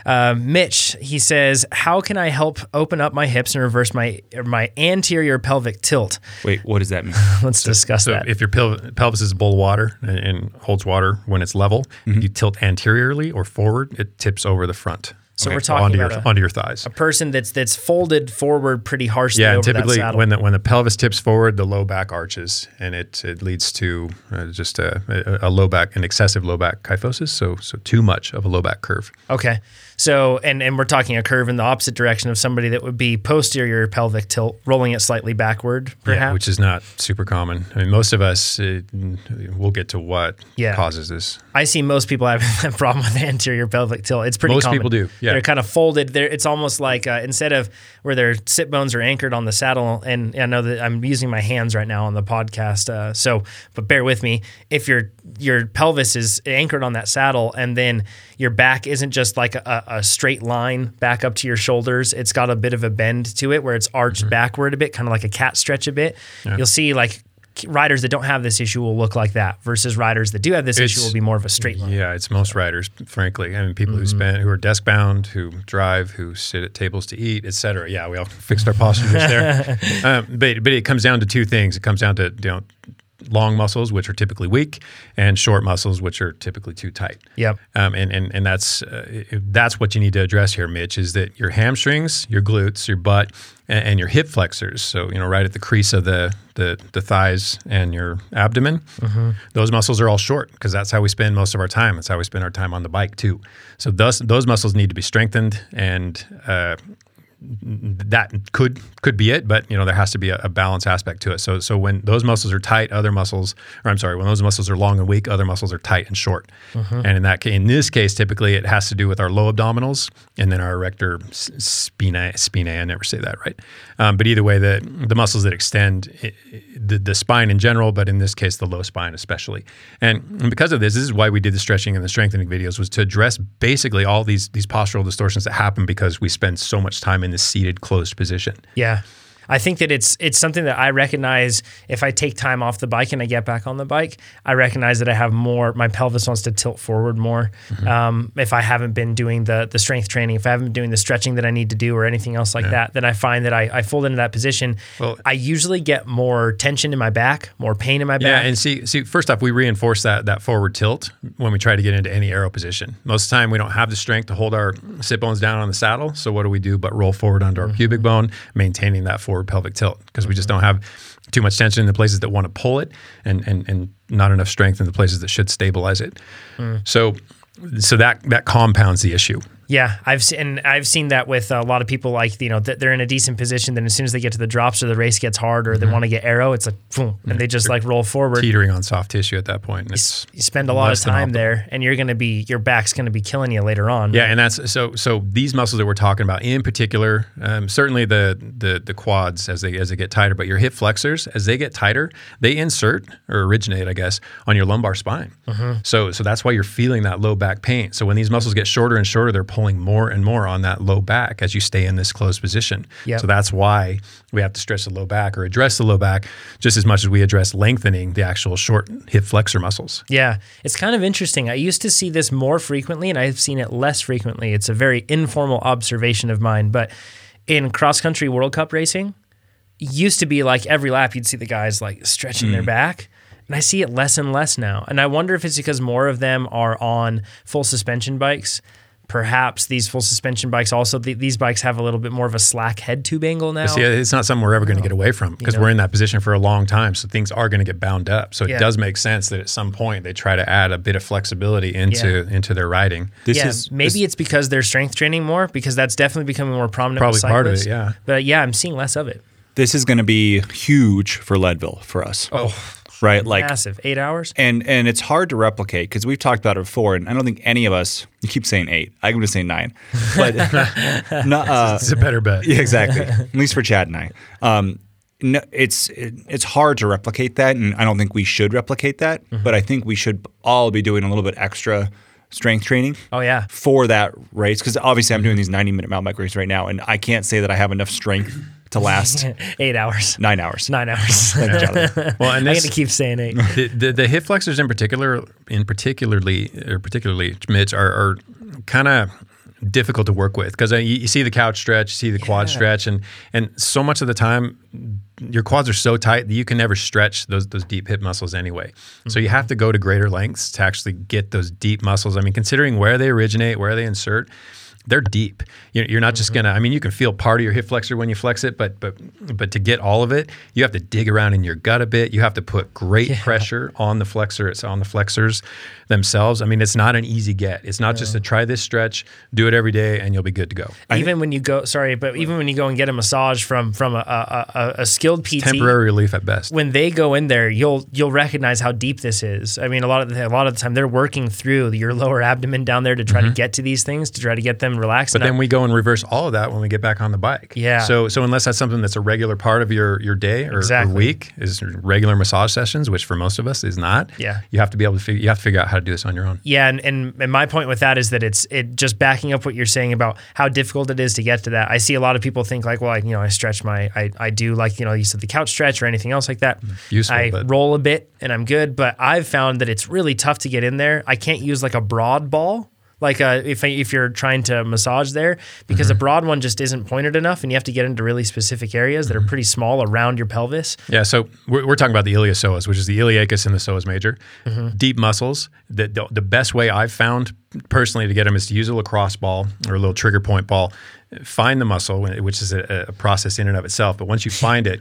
uh, Mitch, he says, "How can I help open up my hips and reverse my my anterior pelvic tilt?" Wait, what does that mean? Let's discuss So that. if your pel- pelvis is a bowl of water and, and holds water when it's level, Mm-hmm. you tilt anteriorly or forward, it tips over the front. So we're talking onto about your a- onto your thighs. a person that's that's folded forward pretty harshly Yeah, over typically when the when the pelvis tips forward, the low back arches, and it it leads to uh, just a, a, a low back, an excessive low back kyphosis. So so too much of a low back curve. Okay. So, and, and we're talking a curve in the opposite direction of somebody that would be posterior pelvic tilt, rolling it slightly backward, perhaps. Yeah, which is not super common. I mean, most of us, it, we'll get to what Yeah. causes this. I see most people having that problem with anterior pelvic tilt. It's pretty Most common. people do, yeah. They're kind of folded. They're, it's almost like uh, instead of where their sit bones are anchored on the saddle, and I know that I'm using my hands right now on the podcast, uh, so but bear with me. If your your pelvis is anchored on that saddle, and then your back isn't just like a, a straight line back up to your shoulders, it's got a bit of a bend to it where it's arched backward a bit, kind of like a cat stretch a bit. You'll see like riders that don't have this issue will look like that versus riders that do have this issue will be more of a straight line. Yeah, it's most riders, frankly. I mean, people who spend, who are desk bound, who drive, who sit at tables to eat, et cetera. Yeah, we all fixed our postures there. um, but but it comes down to two things. It comes down to you know long muscles, which are typically weak, and short muscles, which are typically too tight. Yep. Um, and, and and that's uh, that's what you need to address here, Mitch. Is that your hamstrings, your glutes, your butt, and, and your hip flexors? So you know, right at the crease of the the, the thighs and your abdomen, those muscles are all short because that's how we spend most of our time. That's how we spend our time on the bike too. So those those muscles need to be strengthened and. Uh, that could could be it, but you know there has to be a, a, balance aspect to it. So so when those muscles are tight, other muscles, or I'm sorry, when those muscles are long and weak, other muscles are tight and short. Mm-hmm. And in that in this case, typically it has to do with our low abdominals and then our erector spinae. Spinae, I never say that right. Um, but either way, the the muscles that extend it, the, the spine in general, but in this case, the low spine especially. And, and because of this, this is why we did the stretching and the strengthening videos was to address basically all these these postural distortions that happen because we spend so much time in this seated closed position. Yeah. I think that it's it's something that I recognize if I take time off the bike and I get back on the bike, I recognize that I have more. My pelvis wants to tilt forward more. Mm-hmm. Um, if I haven't been doing the the strength training, if I haven't been doing the stretching that I need to do or anything else like yeah. that, then I find that I, I fold into that position. Well, I usually get more tension in my back, more pain in my back. Yeah, and see, see, first off, we reinforce that that forward tilt when we try to get into any aero position. Most of the time, we don't have the strength to hold our sit bones down on the saddle. So what do we do? But roll forward under our mm-hmm. pubic bone, maintaining that forward pelvic tilt because we just don't have too much tension in the places that want to pull it and and and not enough strength in the places that should stabilize it. Mm. So so that that compounds the issue. Yeah, I've seen I've seen that with a lot of people. Like you know, they're in a decent position. Then as soon as they get to the drops or the race gets hard or mm-hmm. they want to get aero, it's like boom, and they just like roll forward, teetering on soft tissue at that point. You, you, spend a lot of time there, and you're going to be your back's going to be killing you later on. Yeah, and that's so so these muscles that we're talking about in particular, um, certainly the the the quads as they as they get tighter, but your hip flexors as they get tighter, they insert or originate, I guess, on your lumbar spine. Mm-hmm. So so that's why you're feeling that low back pain. So when these muscles get shorter and shorter, they're pulling more and more on that low back as you stay in this closed position. Yep. So that's why we have to stretch the low back or address the low back just as much as we address lengthening the actual short hip flexor muscles. Yeah, it's kind of interesting. I used to see this more frequently and I've seen it less frequently. It's a very informal observation of mine, but in cross country World Cup racing, used to be like every lap you'd see the guys like stretching mm. their back. And I see it less and less now. And I wonder if it's because more of them are on full suspension bikes. Perhaps these full suspension bikes also th- these bikes have a little bit more of a slack head tube angle now. See, it's not something we're ever going to get away from because you know, we're in that position for a long time. So things are going to get bound up. So it yeah. does make sense that at some point they try to add a bit of flexibility into yeah. into their riding. This yeah, is maybe this, it's because they're strength training more because that's definitely becoming more prominent. Probably part of it, yeah. But yeah, I'm seeing less of it. This is going to be huge for Leadville for us. Oh right? Like massive, eight hours. And and it's hard to replicate because we've talked about it before, and I don't think any of us. You keep saying eight. I'm going to say nine, but not, uh, it's a better bet. Yeah, exactly. At least for Chad and I. Um, no, it's it, it's hard to replicate that, and I don't think we should replicate that. Mm-hmm. But I think we should all be doing a little bit extra strength training. Oh yeah, for that race because obviously I'm doing these 90 minute mountain bike races right now, and I can't say that I have enough strength to last eight hours, nine hours, nine hours. well, and this, I'm gonna keep saying eight. The, the, the, hip flexors in particular, in particularly or particularly Mitch, are, are kind of difficult to work with because uh, you, you, see the couch stretch, you see the quad stretch, and and so much of the time your quads are so tight that you can never stretch those those deep hip muscles anyway. Mm-hmm. So you have to go to greater lengths to actually get those deep muscles. I mean, considering where they originate, where they insert they're deep. You're not just mm-hmm. gonna. I mean, you can feel part of your hip flexor when you flex it, but but but to get all of it, you have to dig around in your gut a bit. You have to put great yeah. pressure on the flexor. It's on the flexors themselves. I mean, it's not an easy get. It's not yeah. just to try this stretch, do it every day, and you'll be good to go. Even when you go, sorry, but even when you go and get a massage from from a, a, a skilled PT, temporary relief at best. When they go in there, you'll you'll recognize how deep this is. I mean, a lot of the, a lot of the time they're working through your lower abdomen down there to try mm-hmm. to get to these things to try to get them relaxed. But then we go and reverse all of that when we get back on the bike. Yeah. So so unless that's something that's a regular part of your your day or, exactly. or week is regular massage sessions, which for most of us is not. Yeah. You have to be able to figure, you have to figure out how to do this on your own. Yeah, and, and and my point with that is that it's it just backing up what you're saying about how difficult it is to get to that. I see a lot of people think like, well, I, you know, I stretch my I, I do like, you know, you said the couch stretch or anything else like that. Mm-hmm. Useful, I but. roll a bit and I'm good, but I've found that it's really tough to get in there. I can't use like a broad ball like uh, if if you're trying to massage there because mm-hmm. a broad one just isn't pointed enough and you have to get into really specific areas that are mm-hmm. pretty small around your pelvis. Yeah, so we're, we're talking about the iliopsoas, which is the iliacus and the psoas major, mm-hmm. deep muscles. The, the, the best way I've found personally to get them is to use a lacrosse ball or a little trigger point ball. Find the muscle, which is a, a process in and of itself. But once you find it,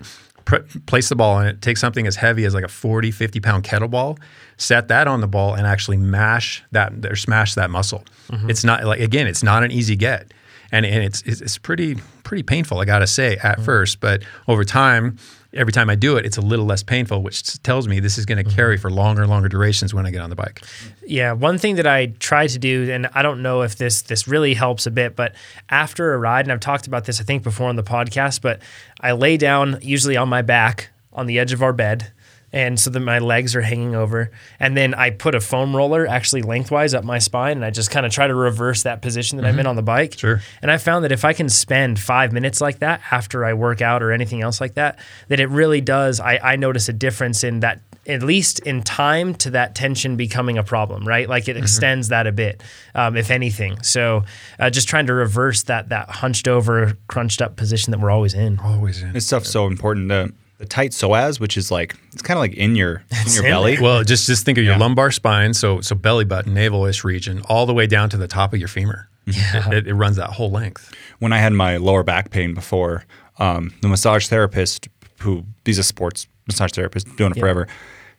place the ball on it, take something as heavy as like a 40, 50 pound kettleball, set that on the ball and actually mash that or smash that muscle. Mm-hmm. It's not like, again, it's not an easy get. and and it's it's, it's pretty pretty painful. I gotta say at first, but over time. Every time I do it, it's a little less painful, which tells me this is going to mm-hmm. carry for longer longer durations when I get on the bike. Yeah, one thing that I try to do, and I don't know if this this really helps a bit, but after a ride, and I've talked about this I think before on the podcast, but I lay down usually on my back on the edge of our bed. And so that my legs are hanging over. And then I put a foam roller actually lengthwise up my spine and I just kind of try to reverse that position that I'm in on the bike. Sure. And I found that if I can spend five minutes like that after I work out or anything else like that, that it really does. I, I notice a difference in that, at least in time to that tension becoming a problem, right? Like it extends that a bit, um, if anything. So uh, just trying to reverse that that hunched over, crunched up position that we're always in. Always in. This stuff's so important. The, the tight psoas, which is like it's kind of like in your in your belly. Well, just just think of your lumbar spine, so so belly button, navel-ish region, all the way down to the top of your femur. Yeah. It, it runs that whole length. when I had my lower back pain before, um, the massage therapist who he's a sports massage therapist doing it forever.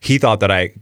He thought that I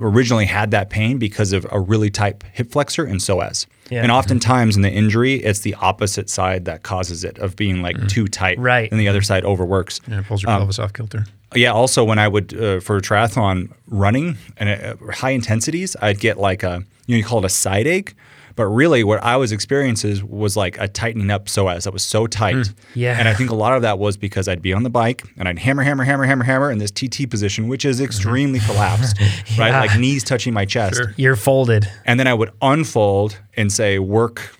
originally had that pain because of a really tight hip flexor and psoas. Yeah. And oftentimes in the injury, it's the opposite side that causes it of being like too tight, Right. And the other side overworks. Yeah, it pulls your pelvis off kilter. Yeah. Also, when I would uh, for triathlon running and uh, high intensities, I'd get like a you know you call it a side ache, but really what I was experiencing was like a tightening up psoas that was so tight. Yeah. And I think a lot of that was because I'd be on the bike and I'd hammer, hammer, hammer, hammer, hammer in this TT position, which is extremely collapsed, right? Like knees touching my chest. Sure. You're folded. And then I would unfold and say, work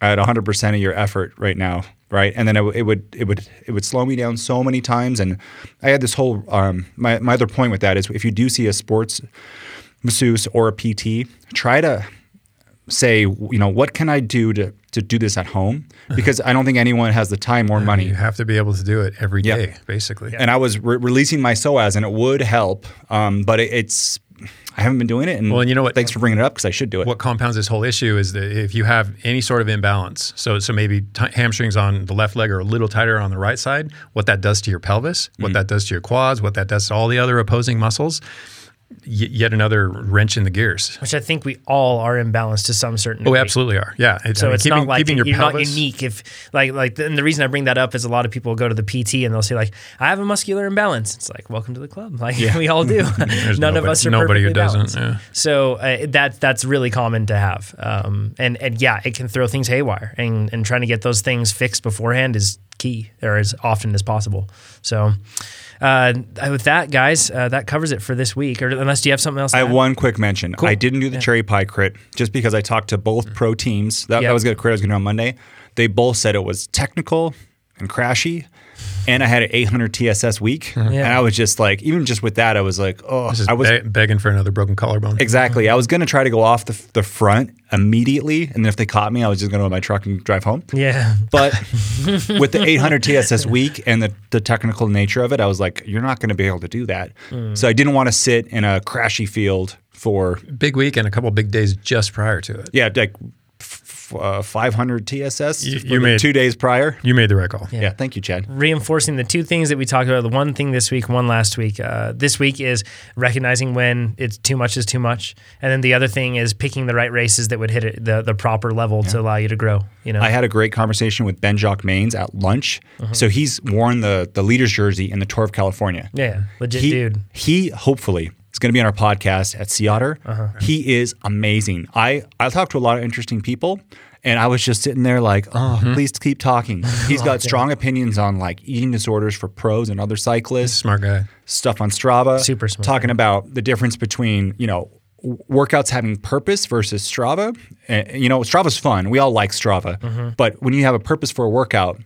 at 100% of your effort right now. Right. And then it, it would, it would, it would slow me down so many times. And I had this whole, um, my, my other point with that is if you do see a sports masseuse or a PT, try to say, you know, what can I do to, to do this at home? Because I don't think anyone has the time or money. You have to be able to do it every day, basically. And I was re- releasing my psoas and it would help. Um, but it, it's, I haven't been doing it. And Well, and you know what? Thanks for bringing it up because I should do it. What compounds this whole issue is that if you have any sort of imbalance, so so maybe t- hamstrings on the left leg are a little tighter on the right side, what that does to your pelvis, Mm. what that does to your quads, what that does to all the other opposing muscles, yet another wrench in the gears. Which I think we all are imbalanced to some certain Oh, we degree. absolutely are. Yeah. It- I So mean, it's keeping, not like keeping your you're not unique. If like like, and the reason I bring that up is a lot of people go to the PT and they'll say like, I have a muscular imbalance. It's like, welcome to the club. Like we all do. None of nobody- us are nobody who doesn't, yeah. So uh, that that's really common to have. Um, and and yeah, it can throw things haywire. And and trying to get those things fixed beforehand is key, or as often as possible. So. Uh, with that, guys, uh, that covers it for this week. Or unless do you have something else? to I have add? one quick mention. Cool. I didn't do the cherry pie crit just because I talked to both pro teams. That, Yeah. that was a crit I was going to do on Monday. They both said it was technical and crashy. And I had an 800 TSS week. And I was just like, even just with that, I was like, oh, Just I was be- begging for another broken collarbone. exactly. I was going to try to go off the, the front immediately. And then if they caught me, I was just going to go to my truck and drive home. Yeah. But with the 800 TSS week and the, the technical nature of it, I was like, you're not going to be able to do that. Hmm. So I didn't want to sit in a crashy field for Big week and a couple big days just prior to it. Yeah, like f- uh, 500 TSS You- you made- two days prior. You made the right call. Yeah. thank you, Chad. reinforcing the two things that we talked about. The one thing this week, one last week. Uh, this week is recognizing when it's too much is too much, and then the other thing is picking the right races that would hit it the the proper level to allow you to grow. You know, I had a great conversation with Ben Jacques-Maynes at lunch. Uh-huh. So he's worn the the leader's jersey in the Tour of California. yeah, legit he, dude. He hopefully is going to be on our podcast at Sea Otter. Uh-huh. He is amazing. I I talked to a lot of interesting people. And I was just sitting there like, oh, Mm-hmm. please keep talking. He's got strong opinions on like eating disorders for pros and other cyclists. Smart guy. stuff on Strava. Super smart. Talking about the difference between, you know, workouts having purpose versus Strava. Uh, you know, Strava's fun. We all like Strava. Mm-hmm. But when you have a purpose for a workout,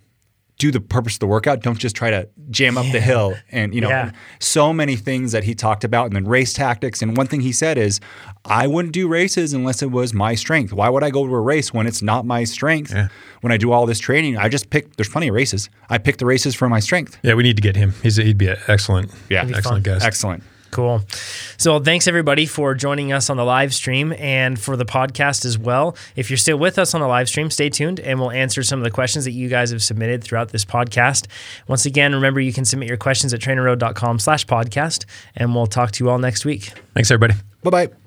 do the purpose of the workout. Don't just try to jam up the hill. And, you know, Yeah. so many things that he talked about and then race tactics. And one thing he said is, I wouldn't do races unless it was my strength. Why would I go to a race when it's not my strength? When I do all this training, I just pick, there's plenty of races. I pick the races for my strength. Yeah, we need to get him. He's he'd be an excellent, Yeah. Excellent fun. guest. Excellent. Cool. So thanks everybody for joining us on the live stream and for the podcast as well. If you're still with us on the live stream, stay tuned and we'll answer some of the questions that you guys have submitted throughout this podcast. Once again, remember you can submit your questions at trainerroad.com slash podcast and we'll talk to you all next week. Thanks, everybody. Bye bye.